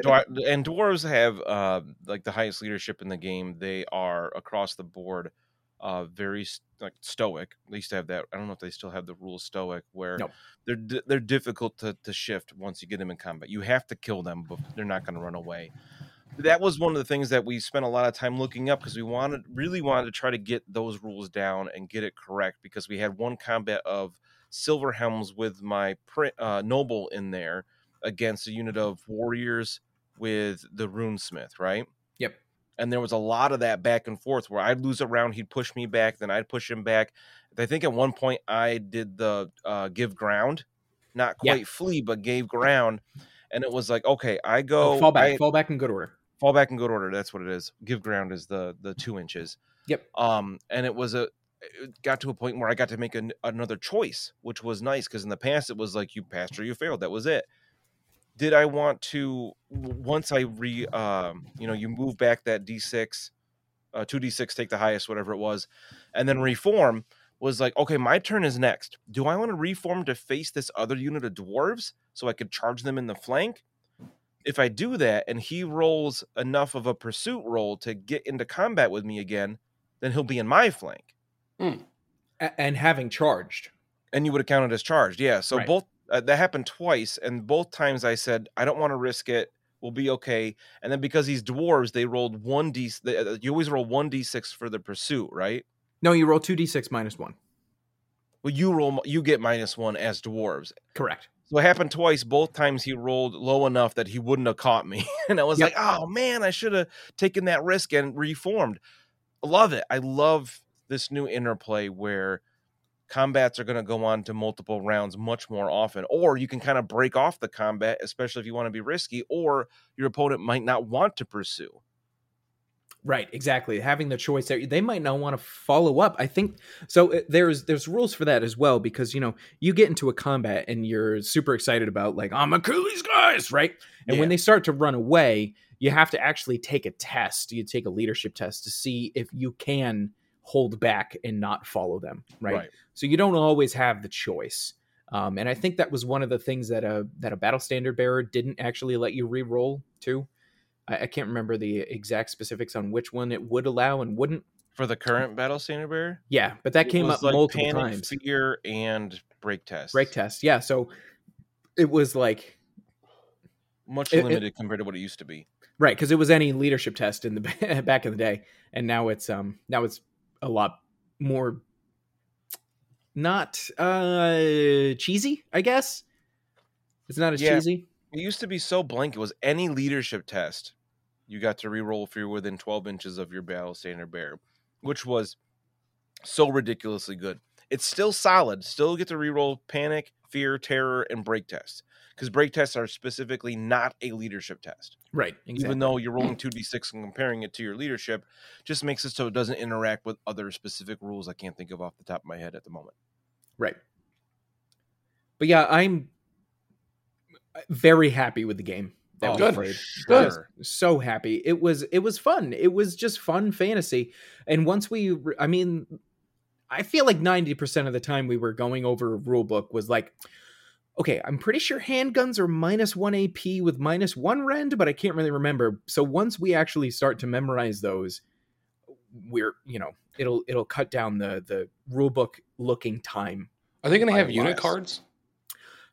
Speaker 3: and dwarves have uh, like the highest leadership in the game. They are across the board uh, very s- like stoic. They used to have that. I don't know if they still have the rule stoic where they're di- they're difficult to, to shift once you get them in combat. You have to kill them, but they're not going to run away. That was one of the things that we spent a lot of time looking up because we wanted really wanted to try to get those rules down and get it correct because we had one combat of silver helms with my print, uh, noble in there against a unit of warriors with the runesmith, right? And there was a lot of that back and forth where I'd lose a round, he'd push me back, then I'd push him back. I think at one point I did the uh, give ground, not
Speaker 2: Yeah.
Speaker 3: quite flee, but gave ground. And it was like, okay, I go
Speaker 2: Oh, fall back,
Speaker 3: I-
Speaker 2: fall back in good order.
Speaker 3: fall back in good order. That's what it is. Give ground is the the two inches.
Speaker 2: Yep.
Speaker 3: Um, and it was a it got to a point where I got to make an, another choice, which was nice because in the past it was like you passed or you failed. That was it. Did I want to once I re um you know you move back that d six, uh two d six take the highest whatever it was, and then reform was like okay my turn is next. Do I want to reform to face this other unit of dwarves so I could charge them in the flank? if I do that and he rolls enough of a pursuit roll to get into combat with me again, then he'll be in my flank.
Speaker 2: A- and having charged.
Speaker 3: And you would have counted as charged. Yeah. So
Speaker 2: Right.
Speaker 3: both uh, that happened twice. And both times I said, I don't want to risk it. We'll be okay. And then because these dwarves, they rolled 1d. they- uh, You always roll 1d6 for the pursuit, right?
Speaker 2: No, you roll 2d6 minus 1.
Speaker 3: Well, you roll, you get minus one as dwarves.
Speaker 2: Correct.
Speaker 3: So it happened twice. Both times he rolled low enough that he wouldn't have caught me. And I was
Speaker 2: Yep.
Speaker 3: like, oh man, I should have taken that risk and reformed. Love it. I love this new interplay where combats are going to go on to multiple rounds much more often. Or you can kind of break off the combat, especially if you want to be risky, or your opponent might not want to pursue.
Speaker 2: Right, exactly. Having the choice there, they might not want to follow up. I think so. uh, There's there's rules for that as well because you know you get into a combat and you're super excited about like I'm Achilles guys, right? And when they start to run away, you have to actually take a test. You take a leadership test to see if you can hold back and not follow them, right? So you don't always have the choice. Um, and I think that was one of the things that a that a battle standard bearer didn't actually let you re-roll too. I, I can't remember the exact specifics on which one it would allow and wouldn't.
Speaker 3: For the current battle standard bearer,
Speaker 2: Yeah, but that
Speaker 3: it
Speaker 2: came up
Speaker 3: like
Speaker 2: multiple
Speaker 3: panic,
Speaker 2: times.
Speaker 3: Fear and break test.
Speaker 2: Break test, yeah. So it was like
Speaker 3: Much
Speaker 2: It- it-
Speaker 3: limited compared to what it used to be.
Speaker 2: right because it was any leadership test in the back in the day, and now it's um now it's a lot more not uh cheesy. I guess it's not as
Speaker 3: Yeah.
Speaker 2: cheesy.
Speaker 3: It used to be so blank. It was any leadership test. You got to re-roll if you're within 12 inches of your battle standard bearer, which was so ridiculously good. It's still solid. Still get to re-roll panic, fear, terror, and break test because break tests are specifically not a leadership test.
Speaker 2: Right. Exactly.
Speaker 3: Even though you're rolling two d six and comparing it to your leadership, just makes it so it doesn't interact with other specific rules I can't think of off the top of my head at the moment.
Speaker 2: Right. But yeah, I'm uh, very happy with the game that
Speaker 3: Oh,
Speaker 4: good.
Speaker 3: Good.
Speaker 2: So happy. It was it was fun. It was just fun fantasy. And once we re- I mean I feel like 90% of the time we were going over a rule book was like okay, I'm pretty sure handguns are minus 1 AP with minus 1 rend, but I can't really remember. So once we actually start to memorize those we're, you know, it'll it'll cut down the the rule book looking time
Speaker 4: Are they going to have unit cards?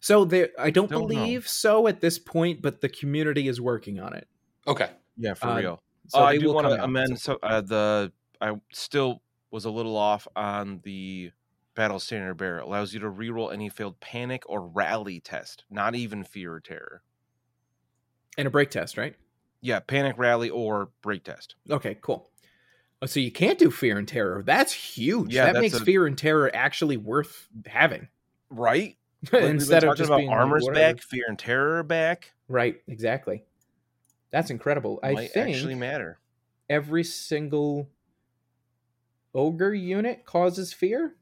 Speaker 2: so there, I don't,
Speaker 3: Don't know.
Speaker 2: believe so at this point, but the community is working on it.
Speaker 4: Okay.
Speaker 3: Yeah, for
Speaker 2: Uh,
Speaker 3: real.
Speaker 2: So
Speaker 3: oh, I do want to amend. So uh, the I still was a little off on the battle standard bear. Allows you to reroll any failed panic or rally test, not even fear or terror.
Speaker 2: and a break test, right?
Speaker 3: Yeah, panic, rally, or break test.
Speaker 2: Okay, cool. Oh, so you can't do fear and terror. That's huge.
Speaker 3: Yeah,
Speaker 2: that
Speaker 3: that's
Speaker 2: makes
Speaker 3: a-
Speaker 2: fear and terror actually worth having
Speaker 3: Right. Like,
Speaker 2: instead of just
Speaker 3: about
Speaker 2: being like,
Speaker 3: armor's
Speaker 2: whatever.
Speaker 3: back, fear and terror back.
Speaker 2: Right, exactly. That's incredible. I think
Speaker 3: actually matter.
Speaker 2: every single ogre unit causes fear.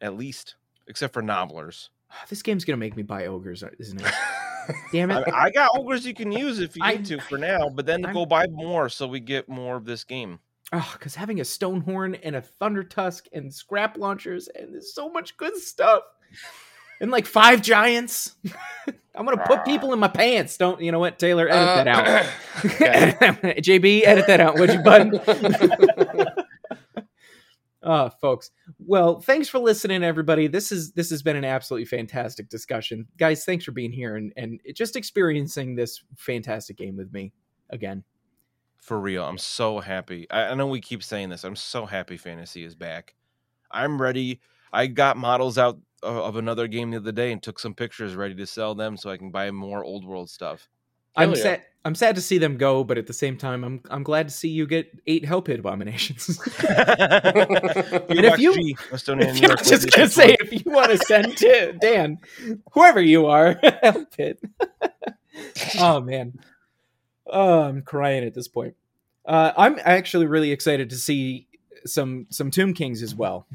Speaker 3: At least except for gnoblars.
Speaker 2: This game's gonna make me buy ogres, isn't it? Damn it!
Speaker 3: I got ogres you can use if you
Speaker 2: I-
Speaker 3: need to for now, but then
Speaker 2: I'm-
Speaker 3: go buy more so we get more of this game.
Speaker 2: Oh, because having a stone horn and a thunder tusk and scrap launchers and there's so much good stuff. And like five giants. I'm gonna put people in my pants. Don't you know what, Taylor? Edit that out.
Speaker 4: Uh, okay.
Speaker 2: JB, edit that out, would you, bud? Uh, folks. Well, thanks for listening, everybody. This is this has been an absolutely fantastic discussion, guys. Thanks for being here and and just experiencing this fantastic game with me again.
Speaker 3: For real, I'm so happy. I, I know we keep saying this. I'm so happy fantasy is back. I'm ready. I got models out of, of another game the other day and took some pictures ready to sell them so I can buy more old world stuff.
Speaker 2: I'm
Speaker 4: yeah.
Speaker 2: sad. I'm sad to see them go, but at the same time, I'm I'm glad to see you get eight hell pit abominations.
Speaker 3: and
Speaker 2: if you-
Speaker 3: Estonian, New
Speaker 2: I
Speaker 3: York
Speaker 2: just gonna say, if you want to send to Dan, whoever you are, hell pit. oh man, oh, I'm crying at this point. Uh, I'm actually really excited to see some some Tomb Kings as well.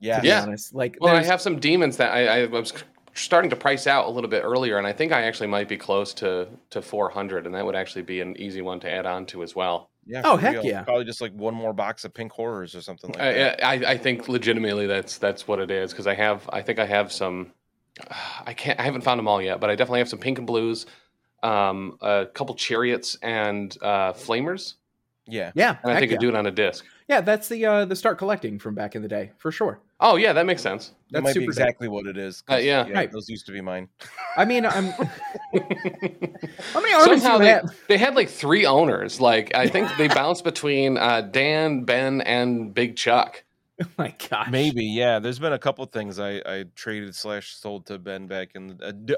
Speaker 3: yeah,
Speaker 2: To be
Speaker 4: Yeah.
Speaker 2: honest, like
Speaker 4: Well, I have some demons that I, I was starting to price out a little bit earlier, and I think I actually might be close to to 400, and that would actually be an easy one to add on to as well.
Speaker 3: yeah.
Speaker 2: Oh, heck
Speaker 3: real.
Speaker 2: yeah.
Speaker 3: Probably just like one more box of pink horrors or something like
Speaker 4: I,
Speaker 3: that.
Speaker 4: I, I think legitimately that's that's what it is because I have I think I have some I can't I haven't found them all yet, but I definitely have some pink and blues, um, a couple chariots and uh, flamers,
Speaker 3: yeah.
Speaker 2: yeah,
Speaker 4: and I think
Speaker 2: yeah.
Speaker 4: I do it on a disc.
Speaker 2: yeah, that's the uh, the start collecting from back in the day for sure.
Speaker 4: Oh yeah, that makes sense.
Speaker 3: That
Speaker 2: That's
Speaker 3: might be
Speaker 2: super dope.
Speaker 3: exactly what it is.
Speaker 4: Uh, yeah.
Speaker 2: Right.
Speaker 3: those used to be mine.
Speaker 2: I mean, I'm. How many armies do
Speaker 4: Somehow
Speaker 2: you
Speaker 4: they,
Speaker 2: have?
Speaker 4: they had like three owners. Like I think they bounced between uh, Dan, Ben, and Big Chuck.
Speaker 2: Oh my gosh.
Speaker 3: Maybe, yeah. There's been a couple things I, I traded slash sold to Ben back in a, di-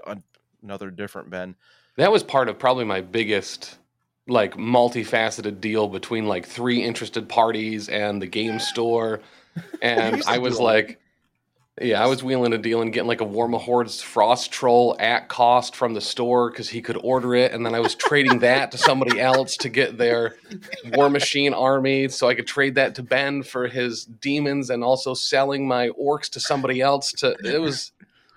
Speaker 3: another different Ben.
Speaker 4: That was part of probably my biggest like multifaceted deal between like three interested parties and the game store. And I was like yeah, I was wheeling a deal and getting like a Warmahordes Frost Troll at cost from the store because he could order it, and then I was trading that to somebody else to get their War Machine army, so I could trade that to Ben for his demons, and also selling my orcs to somebody else. To it was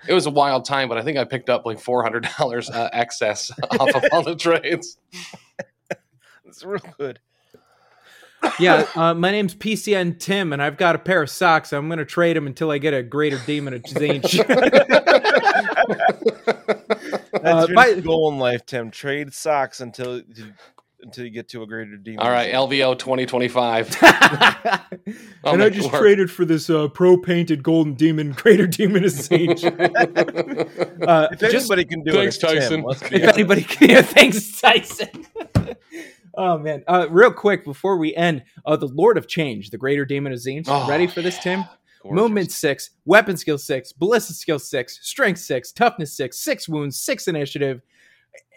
Speaker 4: it was a wild time, but I think I picked up like four hundred dollars uh, excess off of all the trades.
Speaker 3: It's real good.
Speaker 2: yeah, uh, my name's PCN Tim, and I've got a pair of socks. I'm going to trade them until I get a greater demon of change.
Speaker 3: That's
Speaker 2: Uh,
Speaker 3: your
Speaker 2: by-
Speaker 3: goal in life, Tim. Trade socks until until you get to a greater demon.
Speaker 4: All right, LVO twenty twenty five.
Speaker 2: and I just
Speaker 4: it work.
Speaker 2: traded for this uh, pro painted golden demon, greater demon of sage. uh,
Speaker 3: If
Speaker 2: just
Speaker 3: anybody can do
Speaker 4: Thanks,
Speaker 3: it, it's Tim.
Speaker 4: Tyson.
Speaker 3: Let's
Speaker 2: if anybody can, yeah, thanks, Tyson. Oh man, uh, real quick before we end, uh, the Lord of Change, the greater demon of Tzeentch.
Speaker 4: Oh,
Speaker 2: Ready for this, Tim?
Speaker 3: gorgeous.
Speaker 2: Movement six, weapon skill six, ballistic skill six, strength six, toughness six, six wounds, six initiative.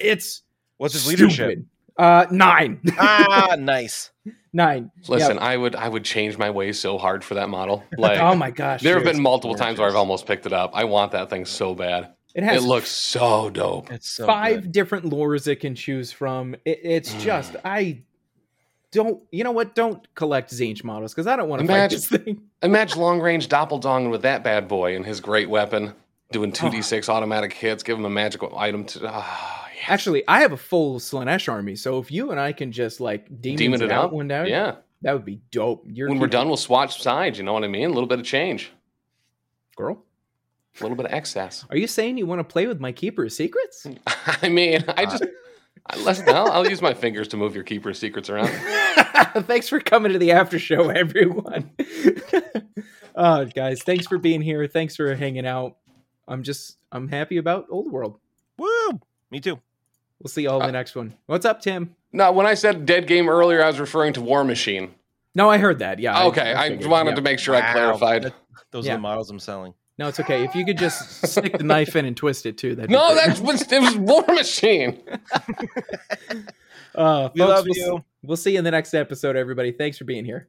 Speaker 2: It's
Speaker 3: What's his leadership?
Speaker 2: Uh, nine.
Speaker 3: ah, nice.
Speaker 2: nine.
Speaker 4: Listen,
Speaker 2: Yeah.
Speaker 4: I would I would change my ways so hard for that model. Like
Speaker 2: Oh my gosh.
Speaker 4: there have been multiple times where I've almost picked it up. I want that thing so bad.
Speaker 2: It has
Speaker 4: It looks so dope.
Speaker 3: It's so
Speaker 2: five
Speaker 3: good.
Speaker 2: different lures it can choose from. It, it's just I don't. You know what? Don't collect Tzeentch models because I don't want to fight this thing.
Speaker 4: Imagine long range doppeldong with that bad boy and his great weapon, doing two d six automatic hits, give him a magical item to. Ah, yes.
Speaker 2: Actually, I have a full Slaanesh army, so if you and I can just like demons
Speaker 4: demon
Speaker 2: it
Speaker 4: it
Speaker 2: out
Speaker 4: out.
Speaker 2: one day,
Speaker 4: Yeah.
Speaker 2: that would be dope. You're
Speaker 4: When we're done, we'll swatch sides. You know what I mean? A little bit of change,
Speaker 2: girl.
Speaker 4: A little bit of excess.
Speaker 2: Are you saying you want to play with my keeper of secrets?
Speaker 4: I mean, I just. Uh. I, listen, I'll, I'll use my fingers to move your keeper's secrets around.
Speaker 2: thanks for coming to the after show, everyone. oh, guys, thanks for being here. Thanks for hanging out. I'm just I'm happy about Old World.
Speaker 3: Woo! Me too.
Speaker 2: We'll see y'all in the uh, next one. What's up, Tim?
Speaker 4: No, when I said dead game earlier, I was referring to War Machine.
Speaker 2: No, I heard that. Yeah.
Speaker 4: okay, I,
Speaker 2: figured.
Speaker 4: wanted
Speaker 2: Yeah.
Speaker 4: to make sure I clarified.
Speaker 3: That- Those
Speaker 2: Yeah.
Speaker 3: are the models I'm selling.
Speaker 2: No, it's okay. If you could just stick the knife in and twist it too. That'd be
Speaker 4: No,
Speaker 2: great.
Speaker 4: that's was, it was War Machine.
Speaker 2: Uh,
Speaker 3: We
Speaker 2: folks,
Speaker 3: love
Speaker 2: we'll,
Speaker 3: you.
Speaker 2: s- We'll see you in the next episode, everybody. Thanks for being here.